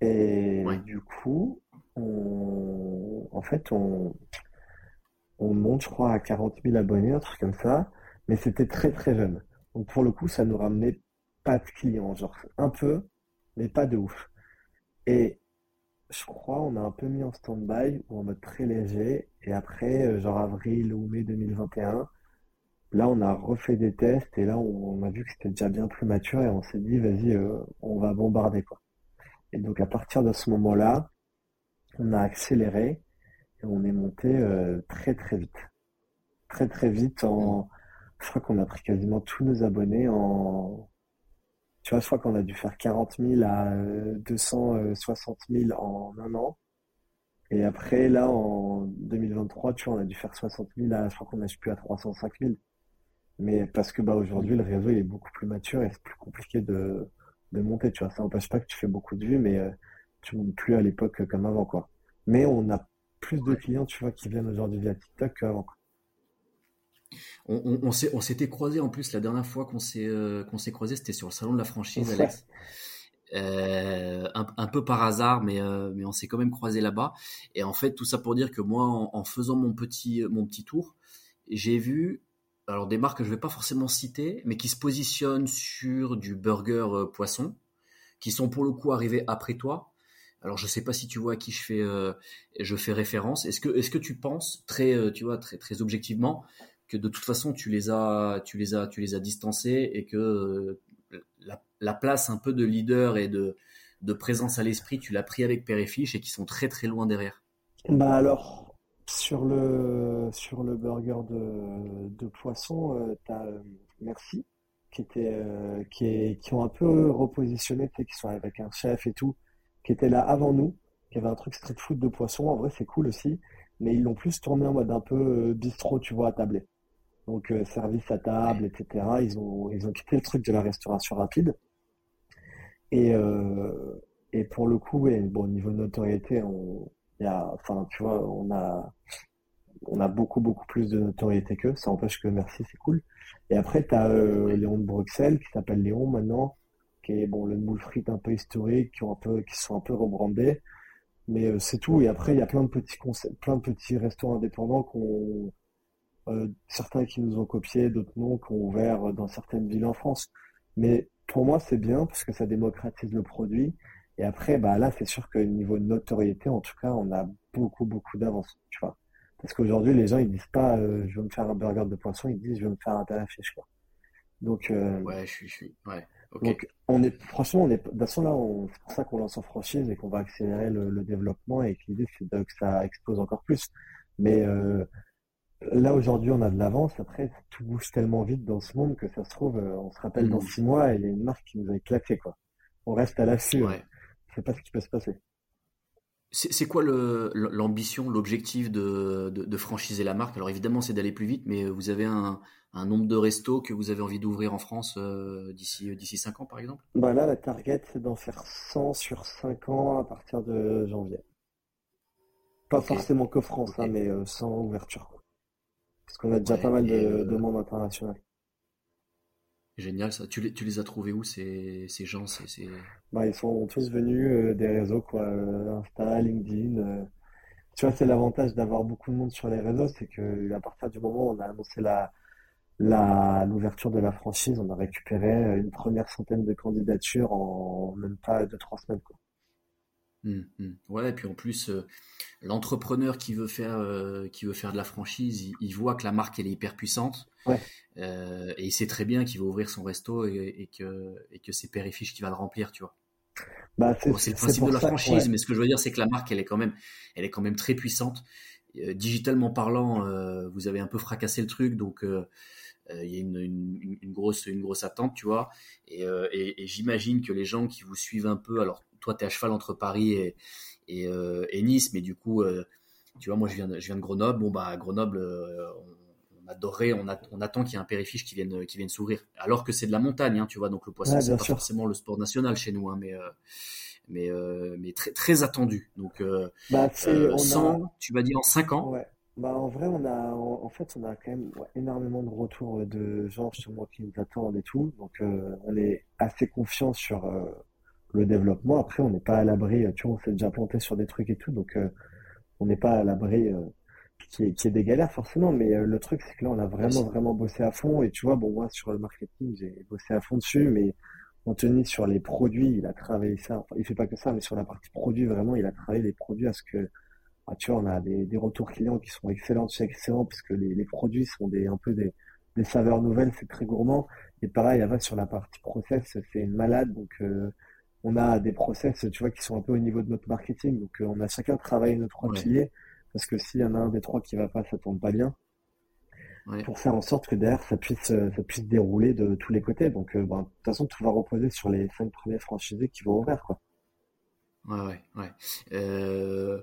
Et du coup, en fait, on... on monte, je crois, à 40 000 abonnés, un truc comme ça, mais c'était très très jeune. Donc pour le coup, ça nous ramenait pas de clients, genre un peu, mais pas de ouf. Et je crois, on a un peu mis en stand-by ou en mode très léger. Et après, euh, genre avril ou mai 2021, Là, on a refait des tests et là, on, a vu que c'était déjà bien plus mature et on s'est dit, vas-y, euh, on va bombarder, quoi. Et donc, à partir de ce moment-là, on a accéléré on est monté euh, très, très vite. Très, très vite en... Je crois qu'on a pris quasiment tous nos abonnés en... Tu vois, je crois qu'on a dû faire 40 000 à 260 euh, 000 en un an. Et après, là, en 2023, tu vois, on a dû faire 60 000 à, je crois qu'on a pu à 305 000. Mais parce que bah aujourd'hui le réseau il est beaucoup plus mature et c'est plus compliqué de, de monter, tu vois. Ça n'empêche pas que tu fais beaucoup de vues, mais euh, tu montes plus à l'époque comme avant, quoi. Mais on a plus de clients, tu vois, qui viennent aujourd'hui via TikTok qu'avant. On, on, on s'était croisé en plus la dernière fois qu'on s'est euh, qu'on s'est croisé, c'était sur le salon de la franchise, Alex. (laughs) Euh, un, un, peu par hasard, mais euh, mais on s'est quand même croisé là-bas. Et en fait, tout ça pour dire que moi, en, en faisant mon petit mon petit tour, j'ai vu alors des marques que je vais pas forcément citer, mais qui se positionnent sur du burger poisson, qui sont pour le coup arrivés après toi. Alors je sais pas si tu vois à qui je fais euh, je fais référence. Est-ce que est-ce que tu penses très euh, tu vois très très objectivement que de toute façon tu les as tu les as tu les as distancés et que la, la, place un peu de leader et de de présence à l'esprit tu l'as pris avec Père et Fiche et qui sont très très loin derrière? Bah alors sur le, sur le burger de, de poisson, euh, tu as euh, Merci, qui, était, euh, qui, est, qui ont un peu repositionné, qui sont avec un chef et tout, qui était là avant nous, qui avait un truc street food de poisson. En vrai, c'est cool aussi, mais ils l'ont plus tourné en mode un peu bistrot, tu vois, à tabler. Donc, service à table, etc. Ils ont, ils ont quitté le truc de la restauration rapide. Et, et pour le coup, bon, au niveau de notoriété, on, y a, enfin, tu vois, on a, on a beaucoup, beaucoup plus de notoriété qu'eux. Ça empêche que merci, c'est cool. Et après, tu as euh, Léon de Bruxelles, qui s'appelle Léon maintenant, qui est bon, le moule frites un peu historique, qui, ont un peu, qui sont un peu rebrandés. Mais euh, c'est tout. Et après, il y a plein de petits concepts, plein de petits restaurants indépendants qu'on, euh, certains qui nous ont copiés, d'autres non, qui ont ouvert dans certaines villes en France. Mais pour moi, c'est bien parce que ça démocratise le produit. Et après, bah là, c'est sûr que niveau de notoriété, en tout cas, on a beaucoup, beaucoup d'avance, tu vois. Parce qu'aujourd'hui, les gens, ils disent pas, euh, je veux me faire un burger de poisson, ils disent, je veux me faire un quoi. Donc, euh, ouais, je suis, je suis, ouais. Donc, on est, franchement, on est, de toute façon, là, c'est pour ça qu'on lance en franchise et qu'on va accélérer le, développement et que l'idée, c'est que ça explose encore plus. Mais, euh, là, aujourd'hui, on a de l'avance. Après, tout bouge tellement vite dans ce monde que ça se trouve, on se rappelle dans mmh. six mois et il y a une marque qui nous a éclaté, quoi. On reste à l'affût. Hein. Ouais sais pas ce qui peut se passer. C'est quoi l'ambition, l'objectif de, de, franchiser la marque? Alors évidemment, c'est d'aller plus vite, mais vous avez un, nombre de restos que vous avez envie d'ouvrir en France euh, d'ici d'ici 5 ans, par exemple? Bah Là, la target, c'est d'en faire 100 sur 5 ans à partir de janvier. Pas forcément que France, hein, mais euh, sans ouverture. Parce qu'on a déjà pas mal de euh, demandes internationales. Génial ça. Tu les, tu les as trouvés où ces, ces gens ces, Bah, Ils sont tous venus euh, des réseaux, quoi. Euh, Insta, LinkedIn. Euh. Tu vois, c'est l'avantage d'avoir beaucoup de monde sur les réseaux, c'est que à partir du moment où on a annoncé la, l'ouverture de la franchise, on a récupéré une première centaine de candidatures en même pas deux, trois semaines, quoi. Mmh, mmh. Ouais, et puis en plus, l'entrepreneur qui veut faire qui veut faire de la franchise, il, il, voit que la marque elle est hyper puissante. Ouais. Euh, et il sait très bien qu'il va ouvrir son resto et, que, et que c'est Père et Fiche qui va le remplir, tu vois. Bah, c'est le principe de la franchise, mais ce que je veux dire, c'est que la marque, elle est quand même, elle est quand même très puissante. digitalement parlant, vous avez un peu fracassé le truc, donc il y a une, grosse, une grosse attente, tu vois. Et, et j'imagine que les gens qui vous suivent un peu, alors toi, tu es à cheval entre Paris et, et, Nice, mais du coup, tu vois, moi, je viens, de, je viens de Grenoble. Bon, bah, Grenoble, on, on, on attend qu'il y ait un périfiche qui vienne, qui vienne s'ouvrir. Alors que c'est de la montagne, hein, tu vois, donc le poisson, c'est pas forcément le sport national chez nous, hein, mais mais, euh, mais très, très attendu. Donc, euh, bah, euh, tu m'as dit en 5 ans. Ouais. Bah, en vrai, on a, en, fait, on a quand même énormément de retours de gens moi qui nous attendent et tout. Donc, on est assez confiant sur le développement. Après, on n'est pas à l'abri. Tu vois, on s'est déjà planté sur des trucs et tout. Donc, on n'est pas à l'abri qui est, qui est des galères forcément. Mais le truc, c'est que là, on a vraiment, vraiment bossé à fond. Et tu vois, bon, moi, sur le marketing, j'ai bossé à fond dessus. Mais Anthony, sur les produits, il a travaillé ça. Enfin, il fait pas que ça, mais sur la partie produit, vraiment, il a travaillé les produits à ce que, ah, tu vois, on a des, retours clients qui sont excellents, c'est excellent, parce que les, produits sont des, un peu des, saveurs nouvelles, c'est très gourmand. Et pareil, va sur la partie process, c'est une malade. Donc, euh, on a des process, tu vois, qui sont un peu au niveau de notre marketing. Donc, euh, on a chacun travaillé nos trois piliers, parce que s'il y en a un des trois qui va pas, ça tombe pas bien pour faire en sorte que derrière ça puisse euh, ça puisse dérouler de tous les côtés. Donc euh, ben, de toute façon tout va reposer sur les cinq premiers franchisés qui vont ouvrir quoi. Ouais ouais ouais.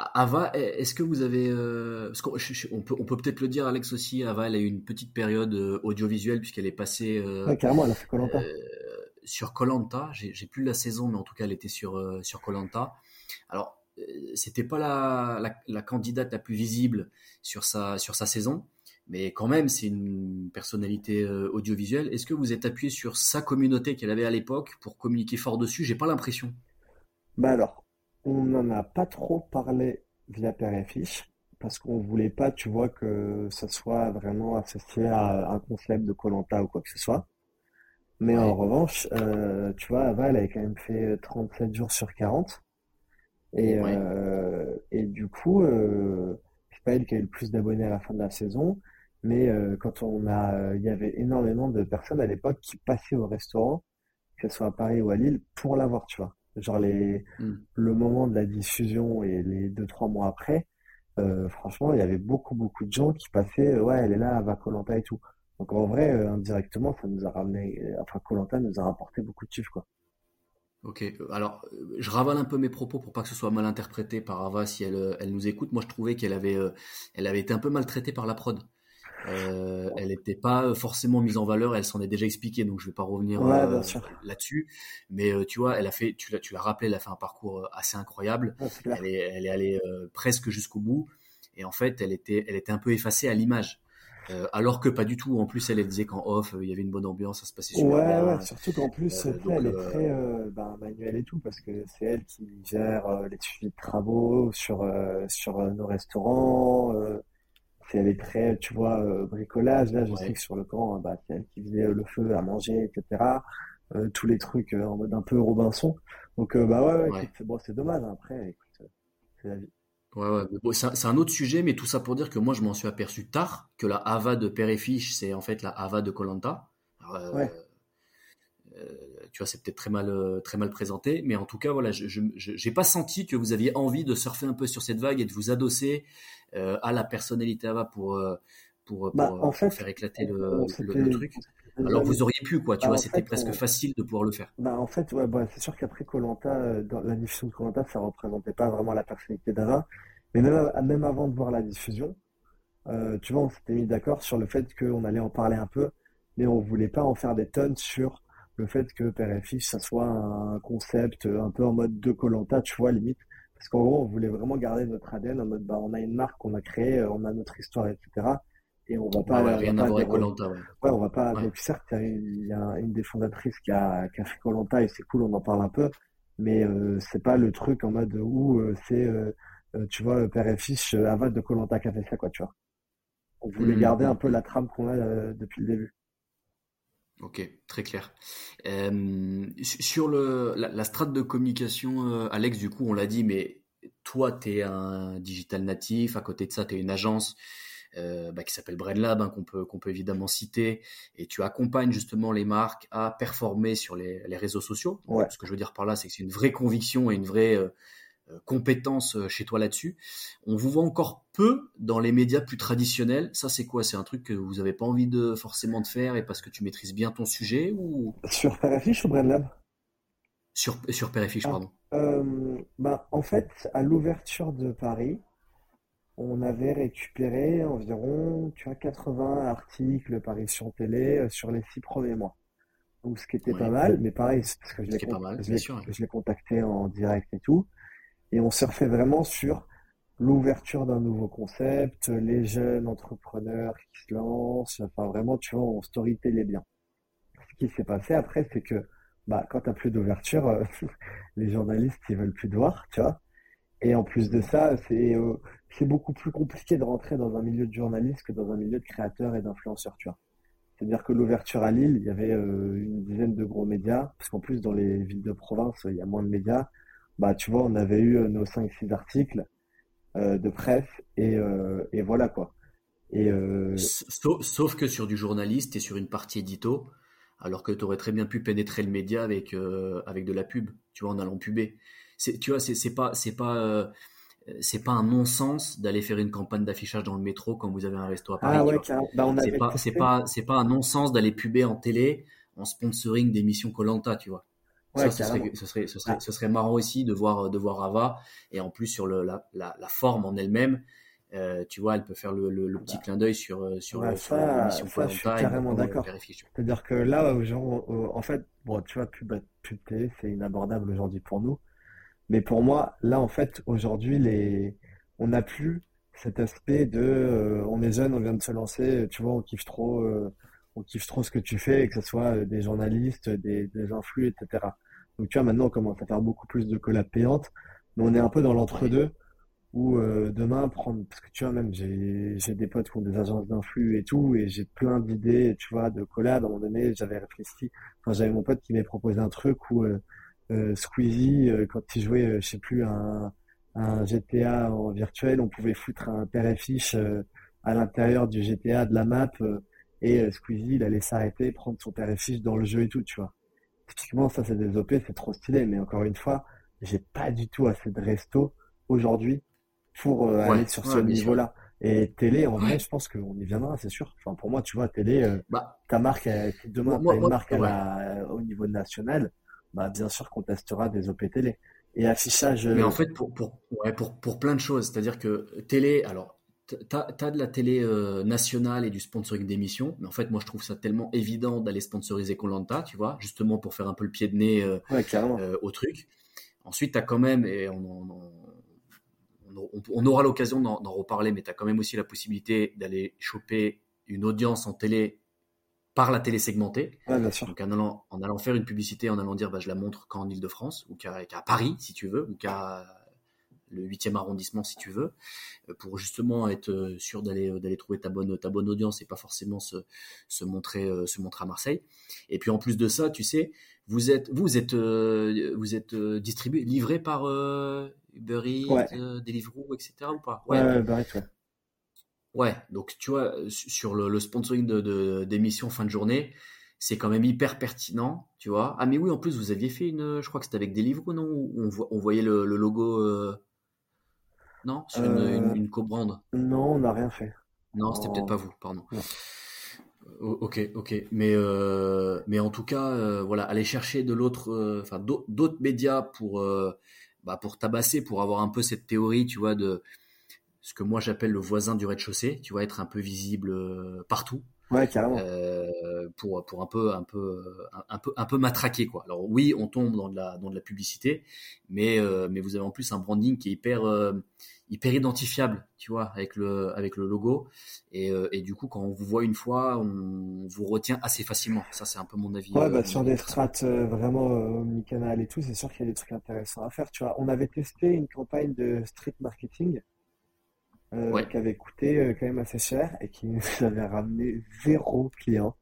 Euh, Ava, est-ce que vous avez parce qu'on peut on peut peut-être le dire Alex aussi. Ava, elle a eu une petite période audiovisuelle puisqu'elle est passée. ouais, carrément, elle a fait Colanta. sur Colanta, j'ai plus la saison, mais en tout cas elle était sur sur Colanta. Alors c'était pas la, la, candidate la plus visible sur sa, sur sa saison, mais quand même, c'est une personnalité euh, audiovisuelle. Est-ce que vous êtes appuyé sur sa communauté qu'elle avait à l'époque pour communiquer fort dessus? J'ai pas l'impression. Bah alors, on n'en a pas trop parlé via Père et Fiche, parce qu'on voulait pas, tu vois, que ça soit vraiment associé à un concept de Colanta ou quoi que ce soit. Mais en revanche, euh, tu vois, Ava, elle avait quand même fait 37 jours sur 40. Et, euh, et du coup, euh, c'est pas elle qui a eu le plus d'abonnés à la fin de la saison, mais euh, quand on a, il y avait énormément de personnes à l'époque qui passaient au restaurant, que ce soit à Paris ou à Lille, pour la voir, tu vois. Genre les, hmm. le moment de la diffusion et les deux trois mois après, euh, franchement, il y avait beaucoup beaucoup de gens qui passaient, ouais, elle est là, elle va Colanta et tout. Donc en vrai, indirectement, ça nous a ramené, enfin Colanta nous a rapporté beaucoup de chiffres, quoi. Ok, alors je ravale un peu mes propos pour pas que ce soit mal interprété par Ava si elle, euh, elle nous écoute. Moi je trouvais qu'elle avait, euh, elle avait été un peu maltraitée par la prod. Euh, elle n'était pas forcément mise en valeur, elle s'en est déjà expliqué, donc je vais pas revenir là-dessus. Mais tu vois, elle a fait, tu l'as, tu l'as rappelé, elle a fait un parcours assez incroyable. elle, est, elle est allée presque jusqu'au bout, et en fait, elle était, elle était un peu effacée à l'image. Euh, alors que pas du tout. En plus, elle, disait qu'en off, il y avait une bonne ambiance, ça se passait super ouais, Ouais, surtout qu'en plus, euh, elle est très ben, manuelle et tout, parce que c'est elle qui gère les suivis de travaux sur, sur nos restaurants. C'est est très, tu vois, bricolage. Là, je sais que sur le camp, bah, c'est elle qui faisait le feu à manger, etc. tous les trucs en mode un peu Robinson. Donc, bah ouais, ouais, bon, c'est dommage. Hein. Après, écoute, c'est la vie. Ouais, ouais. c'est un autre sujet, mais tout ça pour dire que moi, je m'en suis aperçu tard que la Ava de Père et Fiche, c'est en fait la Ava de Colanta. Euh, ouais. Euh, tu vois, c'est peut-être très mal, euh, très mal présenté, mais en tout cas, voilà, je n'ai pas senti que vous aviez envie de surfer un peu sur cette vague et de vous adosser euh, à la personnalité Ava pour, pour, bah, pour, faire éclater le, le, truc. Alors vous auriez pu, quoi, tu bah, vois, c'était presque facile de pouvoir le faire. Bah, en fait, ouais, bah, c'est sûr qu'après Colanta, dans la diffusion de Colanta, ça représentait pas vraiment la personnalité d'Ava. Mais même, avant de voir la diffusion, euh, tu vois, on s'était mis d'accord sur le fait qu'on allait en parler un peu, mais on voulait pas en faire des tonnes sur le fait que Père et Fils, ça soit un concept un peu en mode de Colanta, tu vois, limite. Parce qu'en gros, on voulait vraiment garder notre ADN en mode, bah, on a une marque qu'on a créée, on a notre histoire, etc. Et on va pas. rien à voir avec Colanta, ouais. ouais. on va pas. Donc, certes, il y, a une des fondatrices qui a, qui a fait Colanta et c'est cool, on en parle un peu. Mais euh, c'est pas le truc en mode où euh, c'est euh, euh, tu vois, père et fils, euh, Avad de Colanta qui a fait ça, quoi, tu vois. On voulait mmh, garder mmh, un peu la trame qu'on a euh, depuis le début. Ok, très clair. sur le, la, strate de communication, Alex, du coup, on l'a dit, mais toi, tu es un digital natif, à côté de ça, tu es une agence bah, qui s'appelle BrainLab, hein, qu'on peut, qu'on peut évidemment citer, et tu accompagnes justement les marques à performer sur les, les réseaux sociaux. Ce que je veux dire par là, c'est que c'est une vraie conviction et une vraie compétences chez toi là-dessus. On vous voit encore peu dans les médias plus traditionnels. Ça, c'est quoi? C'est un truc que vous n'avez pas envie de forcément de faire et parce que tu maîtrises bien ton sujet ou? Sur Parafiche ou Brandlab sur, sur Périfiche, ah, pardon. Euh, bah, en fait, à l'ouverture de Paris, on avait récupéré environ tu vois, 80 articles parution télé euh, sur les six premiers mois. Donc, ce qui était pas mal, mais pareil, parce que je l'ai contacté en direct et tout. Et on surfait vraiment sur l'ouverture d'un nouveau concept, les jeunes entrepreneurs qui se lancent, enfin vraiment, tu vois, on storytellait bien. Ce qui s'est passé après, c'est que bah, quand tu plus d'ouverture, euh, (laughs) les journalistes, ils veulent plus te voir, tu vois. Et en plus de ça, c'est euh, beaucoup plus compliqué de rentrer dans un milieu de journaliste que dans un milieu de créateurs et d'influenceurs, tu vois. C'est-à-dire que l'ouverture à Lille, il y avait euh, une dizaine de gros médias, parce qu'en plus, dans les villes de province, il y a moins de médias. Bah, tu vois, on avait eu nos 5-6 articles de presse, et, et voilà, quoi. Et, sauf, sauf, que sur du journaliste et sur une partie édito, alors que tu aurais très bien pu pénétrer le média avec euh, avec de la pub, tu vois, en allant puber. Tu vois, c'est, pas c'est pas euh, c'est pas un non-sens d'aller faire une campagne d'affichage dans le métro quand vous avez un resto à Paris. Ah ouais, bah, c'est pas c'est pas c'est pas un non-sens d'aller puber en télé en sponsoring d'émissions Colanta, tu vois. Ça, ce serait, ce, serait, ce, serait, ce serait marrant aussi de voir de voir Ava et en plus sur le, la, la, la forme en elle-même euh, tu vois, elle peut faire le, le, petit bah. clin d'œil sur, euh, sur, ouais, ça, ça, je suis carrément d'accord. C'est-à-dire que là, en fait, bon, tu vois, pub, pub télé, c'est inabordable aujourd'hui pour nous. Mais pour moi, là, en fait, aujourd'hui, les... on n'a plus cet aspect de euh, on est jeune, on vient de se lancer, tu vois, on kiffe trop, on kiffe trop ce que tu fais, que ce soit des journalistes, des, des influx, etc. Donc, tu vois, maintenant, on commence à faire beaucoup plus de collabs payantes, mais on est un peu dans l'entre-deux ou euh, demain prendre parce que tu vois même j'ai des potes qui ont des agences d'influx et tout et j'ai plein d'idées tu vois de collab à un moment donné j'avais réfléchi enfin j'avais mon pote qui m'avait proposé un truc où euh, euh Squeezie quand il jouait je sais plus un un GTA en virtuel on pouvait foutre un père et fiche à l'intérieur du GTA de la map et Squeezie il allait s'arrêter prendre son père et fiche dans le jeu et tout tu vois typiquement ça c'est des OP c'est trop stylé mais encore une fois j'ai pas du tout assez de resto aujourd'hui pour euh, aller sur ce niveau-là. Et télé, en vrai, je pense qu'on y viendra, c'est sûr. Enfin, pour moi, tu vois, télé, euh, bah, ta marque, demain, tu as une marque au niveau national, bah, bien sûr qu'on testera des OP télé. Et affichage. Mais en euh, fait, pour, pour, pour, pour plein de choses. C'est-à-dire que télé, alors, tu as, de la télé nationale et du sponsoring d'émissions, mais en fait, moi, je trouve ça tellement évident d'aller sponsoriser Colanta, tu vois, justement pour faire un peu le pied de nez au truc. Ensuite, tu as quand même, et on, on, on, aura l'occasion d'en reparler, mais tu as quand même aussi la possibilité d'aller choper une audience en télé par la télé segmentée. Donc en allant, en allant faire une publicité, en allant dire bah, je la montre qu'en Ile-de-France, ou qu'à Paris si tu veux, ou qu'à le 8e arrondissement si tu veux, euh, pour justement être euh, sûr d'aller euh, d'aller trouver ta bonne ta bonne audience et pas forcément se, se montrer se montrer à Marseille. Et puis en plus de ça, tu sais, vous êtes vous êtes vous êtes distribué livré par Uber Eats, ouais. Euh, Deliveroo, etc. ou pas? Ouais, ouais, Uber Eats, ouais. Ouais, donc tu vois, sur le, sponsoring de, d'émissions fin de journée, c'est quand même hyper pertinent, tu vois. Ah mais oui, en plus, vous aviez fait une, je crois que c'était avec Deliveroo, non? On, on voyait le, logo, euh, non Sur une, une, co-brand Non, on n'a rien fait. Non, c'était peut-être pas vous, pardon. Ok, ok, mais euh, mais en tout cas, voilà, aller chercher de l'autre, enfin d'autres médias pour bah, pour tabasser, pour avoir un peu cette théorie, tu vois, de ce que moi j'appelle le voisin du rez-de-chaussée, tu vois, être un peu visible euh, partout. Ouais, carrément. Euh, pour pour un peu un peu un, peu un peu matraquer quoi. Alors oui, on tombe dans de la dans de la publicité, mais euh, mais vous avez en plus un branding qui est hyper hyper identifiable, tu vois, avec le avec le logo et, et du coup quand on vous voit une fois, on vous retient assez facilement. Ça c'est un peu mon avis. Ouais, bah, sur des strates vraiment omnicanal et tout, c'est sûr qu'il y a des trucs intéressants à faire, tu vois. On avait testé une campagne de street marketing euh, qui avait coûté euh, quand même assez cher et qui nous (laughs) avait ramené zéro client.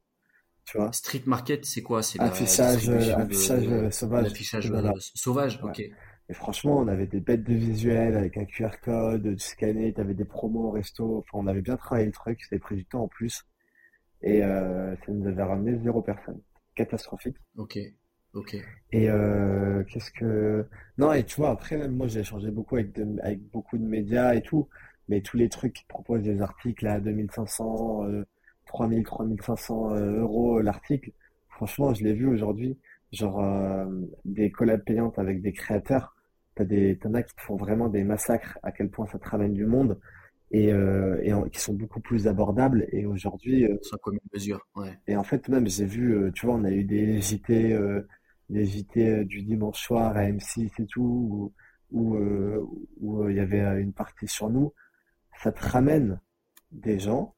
Tu vois. Street market, c'est quoi? C'est affichage, affichage sauvage. Affichage sauvage, ok. Et franchement, on avait des bêtes de visuels avec un QR code, tu scannais, tu avais des promos au resto. Enfin, on avait bien travaillé le truc, c'était pris du temps en plus. Et euh, ça nous avait ramené zéro personne. Catastrophique. Ok. Ok. Et euh, qu'est-ce que... Non, et tu vois, après, même moi, j'ai échangé beaucoup avec, de- avec beaucoup de médias et tout, mais tous les trucs qui te proposent des articles à 2500, euh, 3000, 3500 euh, euros l'article, franchement, je l'ai vu aujourd'hui, genre euh, des collabs payantes avec des créateurs, t'as des, t'en as qui te font vraiment des massacres, à quel point ça te ramène du monde, et, euh, et en- qui sont beaucoup plus abordables, et aujourd'hui, euh, Sans commune mesure. Ouais. et en fait, même, j'ai vu, euh, tu vois, on a eu des JT, euh, des JT du dimanche soir à M6 et tout, où, où, il y avait une partie sur nous. Ça te ramène des gens,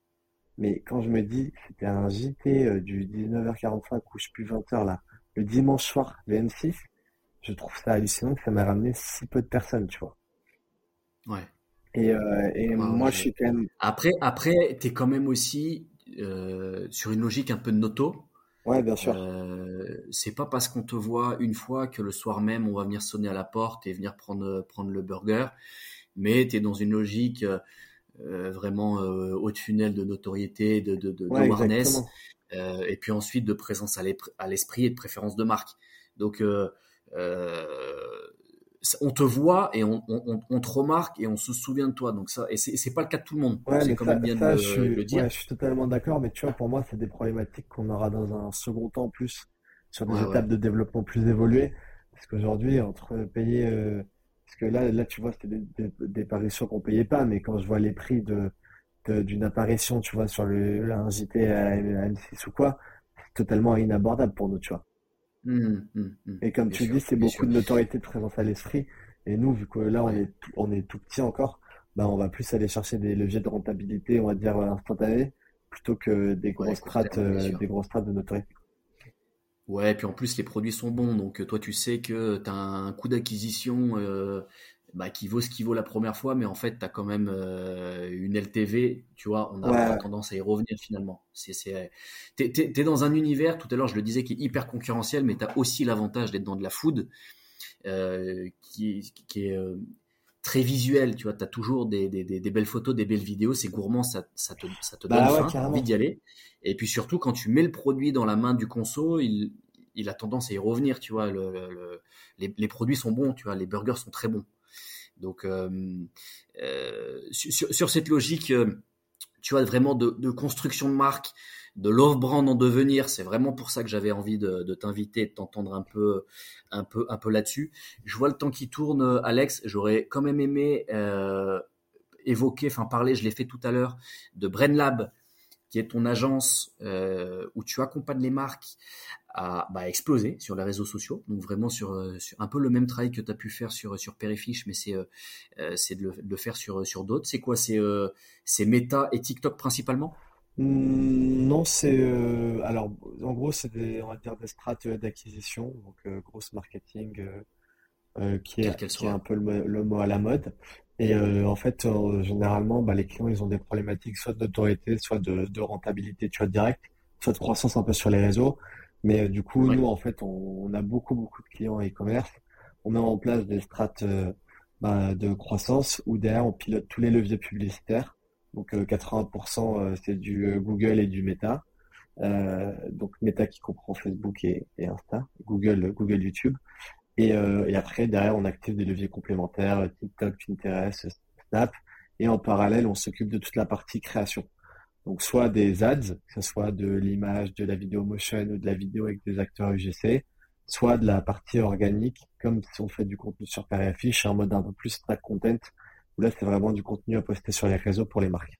mais quand je me dis, c'était un JT euh, du 19h45 ou je plus 20h là, le dimanche soir de M6, je trouve ça hallucinant que ça m'a ramené si peu de personnes, tu vois. Ouais. Et, euh, et Ouais, ouais, moi, je je- suis quand même, Après, après, t'es quand même aussi euh, sur une logique un peu de noto. ouais, bien sûr. Euh, c'est pas parce qu'on te voit une fois que le soir même on va venir sonner à la porte et venir prendre prendre le burger, mais t'es dans une logique vraiment euh, haut de funnel de notoriété, de de, de, de Ouais, awareness, euh, et puis ensuite de présence à l'esprit et de préférence de marque. Donc euh, euh, on te voit et on, on, te remarque et on se souvient de toi. Donc ça, et c'est pas le cas de tout le monde. Ouais, C'est mais quand ça, même bien de ça, le, je suis, de le dire. ouais, je suis totalement d'accord, mais tu vois, pour moi, c'est des problématiques qu'on aura dans un second temps plus sur des ouais. étapes de développement plus évoluées. Parce qu'aujourd'hui, entre payer, euh, parce que là, là, tu vois, c'était des, des, des apparitions qu'on payait pas, mais quand je vois les prix de, d'une apparition, tu vois, sur le, un JT à, à M6 ou quoi, c'est totalement inabordable pour nous, tu vois. Hum, hum, hum. Et comme Bien tu sûr, dis, c'est beaucoup sûr. de notoriété, de présence à l'esprit. Et nous, vu que là, on est tout, on est tout petit encore, bah, on va plus aller chercher des leviers de rentabilité, on va dire, euh, instantanés, plutôt que des grosses strates, euh, des grosses strates de notoriété. Ouais, puis en plus les produits sont bons, donc euh, toi tu sais que tu as un coût d'acquisition euh, bah, qui vaut ce qui vaut la première fois, mais en fait tu as quand même euh, une LTV, tu vois, on a, on a Ouais, tendance à y revenir finalement. T'es- t'es dans un univers, tout à l'heure je le disais, qui est hyper concurrentiel, mais tu as aussi l'avantage d'être dans de la food, euh, qui, qui est très visuel, tu vois, tu as toujours des, des, des, belles photos, des belles vidéos, c'est gourmand, ça, ça, te, ça te donne bah ouais, faim, t'as envie d'y aller. Et puis surtout, quand tu mets le produit dans la main du conso, il, il a tendance à y revenir, tu vois. Le, le- le- les, les produits sont bons, tu vois. Les burgers sont très bons. Donc, euh, euh, sur, sur- sur cette logique, euh, tu vois, vraiment de, de construction de marque, de love brand en devenir, c'est vraiment pour ça que j'avais envie de, de t'inviter, de t'entendre un peu, un peu, un peu là-dessus. Je vois le temps qui tourne, euh, Alex. J'aurais quand même aimé euh, évoquer, enfin parler, je l'ai fait tout à l'heure, de BrainLab qui est ton agence euh, où tu accompagnes les marques à bah, exploser sur les réseaux sociaux. Donc vraiment sur, euh, un peu le même travail que tu as pu faire sur, sur Perifiche, mais c'est euh, euh, de, le, de le faire sur, sur d'autres. C'est quoi? C'est euh, Meta et TikTok principalement? Non, c'est euh, alors en gros c'est des on va dire des strates euh, d'acquisition, donc euh, grosse marketing euh, qui est qui est un peu le, mo- le mot à la mode. Et euh, en fait, euh, généralement, bah, les clients ils ont des problématiques soit de notoriété, soit de, de rentabilité, tu vois, direct, soit de croissance un peu sur les réseaux. Mais euh, du coup, Ouais. nous en fait, on, on a beaucoup beaucoup de clients e-commerce. On met en place des strates bah, de croissance où derrière on pilote tous les leviers publicitaires. Donc euh, 80% euh, c'est du euh, Google et du Meta. Euh, donc Meta qui comprend Facebook et, Insta, Google, Google, YouTube. Et, euh, après, derrière, on active des leviers complémentaires, euh, TikTok, Pinterest, Snap. Et en parallèle, on s'occupe de toute la partie création. Donc soit des ads, que ce soit de l'image, de la vidéo motion ou de la vidéo avec des acteurs UGC, soit de la partie organique, comme si on fait du contenu sur Paris Affiche, en mode un peu plus track content, où là, c'est vraiment du contenu à poster sur les réseaux pour les marques.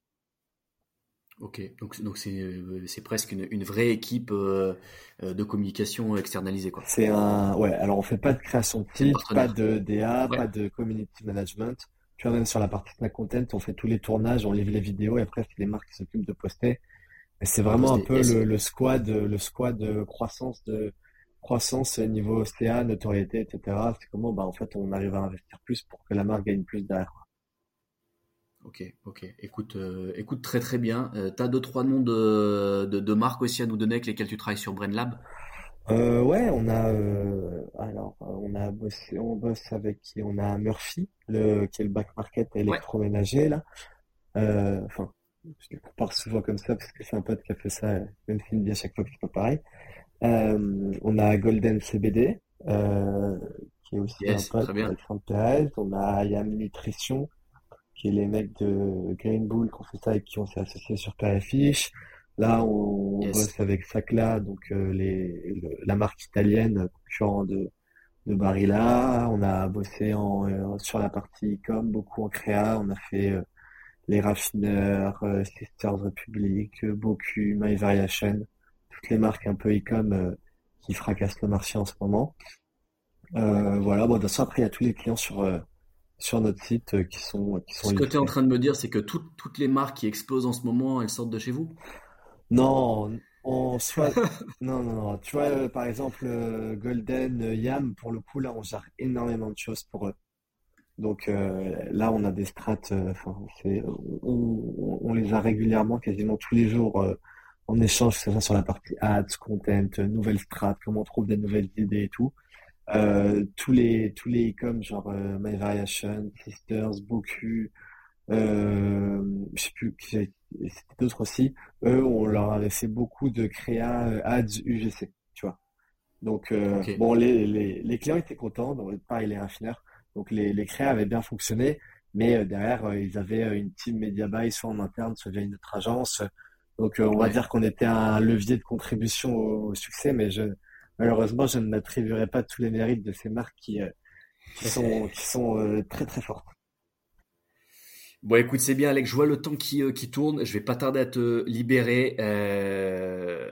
Ok, donc donc c'est euh, c'est presque une, une vraie équipe euh, euh, de communication externalisée quoi. C'est un, ouais, alors on fait pas de création de site, pas de DA, Ouais. pas de community management. Tu vois, même sur la partie snack content, on fait tous les tournages, on livre les vidéos et après, c'est les marques qui s'occupent de poster. Et c'est vraiment un peu le squad, le squad de croissance de, croissance niveau CA, notoriété, etc. C'est comment, bah, en fait, on arrive à investir plus pour que la marque gagne plus derrière. Ok, ok. Écoute, euh, écoute très très bien. Euh, t'as deux trois noms de, de, de marques aussi à nous donner avec lesquelles tu travailles sur BrainLab? Euh, ouais, on a, euh, alors, euh, on a bossé, on bosse avec qui? On a Murphy, le, qui est le back market Ouais. électroménager, là. Enfin, je le compare souvent comme ça parce que c'est un pote qui a fait ça, même s'il me dit à chaque fois que c'est pas pareil. on a Golden CBD, qui est aussi un pote Alexandre Perez. On a Yam Nutrition, qui est les mecs de Green Bull qui ont fait ça et qui ont s'est associés sur Fish. Là, on, bosse avec Sacla, donc euh, les, la marque italienne concurrent de, de Barilla. On a bossé en, euh, sur la partie e-com, beaucoup en créa. On a fait euh, les raffineurs, Sisters Republic, Boku, My Variation, toutes les marques un peu e-com qui fracassent le marché en ce moment. voilà, bon, de après, il y a tous les clients sur sur notre site qui sont qui sont. Ce que tu es en train de me dire, c'est que toutes toutes les marques qui explosent en ce moment, elles sortent de chez vous? Non, on soit. Non, non, non. Tu vois, euh, par exemple, euh, Golden, euh, Yam, pour le coup, là, on gère énormément de choses pour eux. Donc là, on a des strates, enfin, on, on les a régulièrement, quasiment tous les jours, en échange, que ce soit sur la partie ads, content, nouvelles strates, comment on trouve des nouvelles idées et tout. Tous les tous les e-com, genre My Variation, Sisters, Boku, euh, je sais plus qui c'était d'autres aussi. Eux, on leur avait fait beaucoup de créa euh, ads UGC, tu vois. Donc euh, bon, les, les, les, clients étaient contents, donc pareil les raffineurs. Donc les, les créas avaient bien fonctionné, mais derrière ils avaient une team media buy soit en interne, soit via une autre agence. Donc on va dire qu'on était un levier de contribution au, succès, mais je malheureusement je ne m'attribuerai pas tous les mérites de ces marques qui, qui (laughs) sont qui sont très très fortes. Bon, écoute, c'est bien, Alex. Je vois le temps qui, euh, qui tourne. Je vais pas tarder à te libérer. Euh,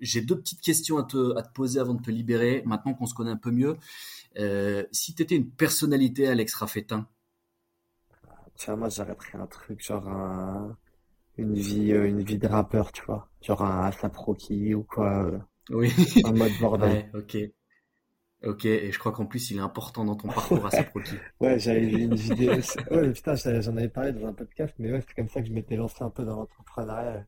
j'ai deux petites questions à te, à te poser avant de te libérer. Maintenant qu'on se connaît un peu mieux, euh, si tu étais une personnalité, Alex Raffetin? Tiens, moi, j'aurais pris un truc genre une vie, une vie de rappeur, tu vois, genre un Asaproki ou quoi. Oui. En mode bordel. Ouais, ok. Ok, et je crois qu'en plus il est important dans ton parcours à Saproki. ouais, j'avais vu une vidéo. Ouais, putain, j'en avais parlé dans un podcast, mais ouais, c'est comme ça que je m'étais lancé un peu dans l'entrepreneuriat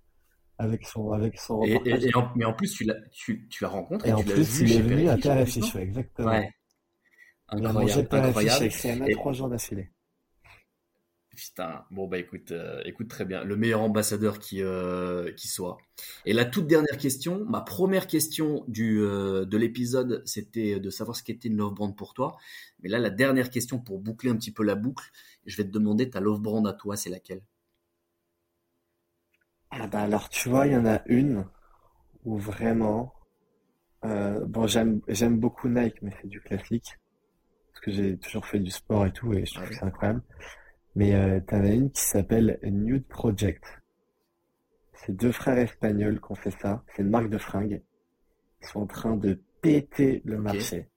avec son, avec son et, et, en, mais en plus, tu l'as, tu, tu l'as rencontré. Et en plus, il est venu à Affiche, exactement. Ouais. Incroyable. Il a mangé incroyable. trois jours d'affilée. Putain, bon bah écoute, euh, écoute très bien, le meilleur ambassadeur qui euh, qui soit. Et la toute dernière question, ma première question du euh, de l'épisode, c'était de savoir ce qu'était une love brand pour toi. Mais là, la dernière question pour boucler un petit peu la boucle, je vais te demander ta love brand à toi, c'est laquelle? Ah bah alors tu vois, il y en a une où vraiment, bon j'aime j'aime beaucoup Nike, mais c'est du classique parce que j'ai toujours fait du sport et tout et je trouve que c'est incroyable. Mais euh, t'en as une qui s'appelle Nude Project. C'est deux frères espagnols qui ont fait ça. C'est une marque de fringues. Ils sont en train de péter le marché.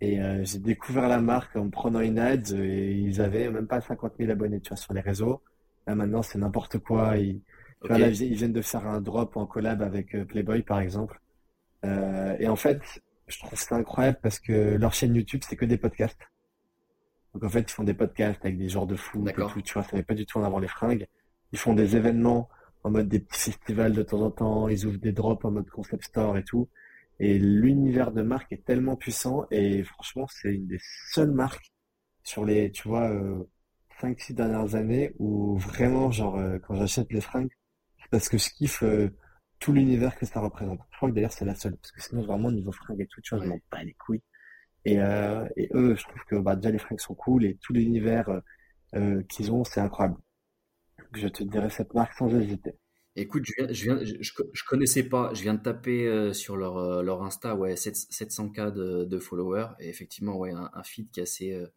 Et euh, j'ai découvert la marque en prenant une ad et ils avaient même pas 50 000 abonnés tu vois, sur les réseaux. Là maintenant c'est n'importe quoi. Ils, ils viennent de faire un drop en collab avec euh, Playboy par exemple. Euh, et en fait, je trouve ça incroyable parce que leur chaîne YouTube c'est que des podcasts. Donc en fait, ils font des podcasts avec des genres de fous, tout, tu vois, ça n'est pas du tout en avant les fringues. Ils font des événements en mode des petits festivals de temps en temps, ils ouvrent des drops en mode concept store et tout. Et l'univers de marque est tellement puissant et franchement, c'est une des seules marques sur les, tu vois, euh, 5-6 dernières années où vraiment, genre, euh, quand j'achète les fringues, c'est parce que je kiffe euh, tout l'univers que ça représente. Je crois que d'ailleurs, c'est la seule. Parce que sinon, vraiment, niveau fringues et tout, tu vois, je m'en bats les couilles. Et, euh, et eux, je trouve que bah, déjà les fringues sont cool et tout l'univers euh, qu'ils ont, c'est incroyable. je te dirais cette marque sans hésiter. Écoute, je viens, je, viens, je, je, connaissais pas, je viens de taper euh, sur leur, euh, leur Insta, ouais, 700K de, de, followers, et effectivement, ouais, un, un feed qui est assez, euh,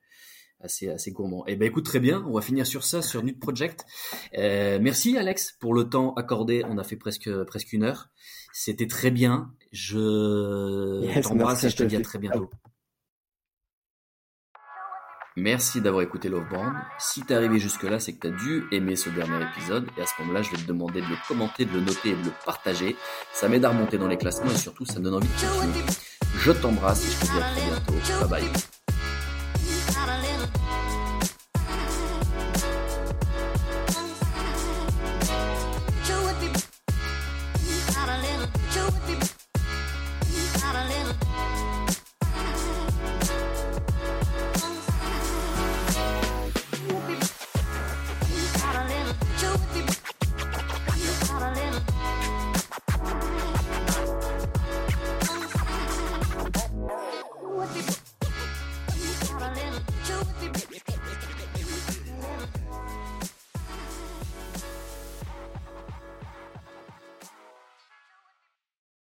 assez, assez gourmand. Et eh ben, écoute, très bien, on va finir sur ça, sur Nude Project. Euh, merci Alex pour le temps accordé, on a fait presque, presque une heure. C'était très bien, je t'embrasse et je te dis à très bientôt. Merci d'avoir écouté Love Brand. Si t'es arrivé jusque-là, c'est que t'as dû aimer ce dernier épisode. Et à ce moment-là, je vais te demander de le commenter, de le noter et de le partager. Ça m'aide à remonter dans les classements et surtout, ça me donne envie de. Je t'embrasse et je te dis à très bientôt. Bye bye.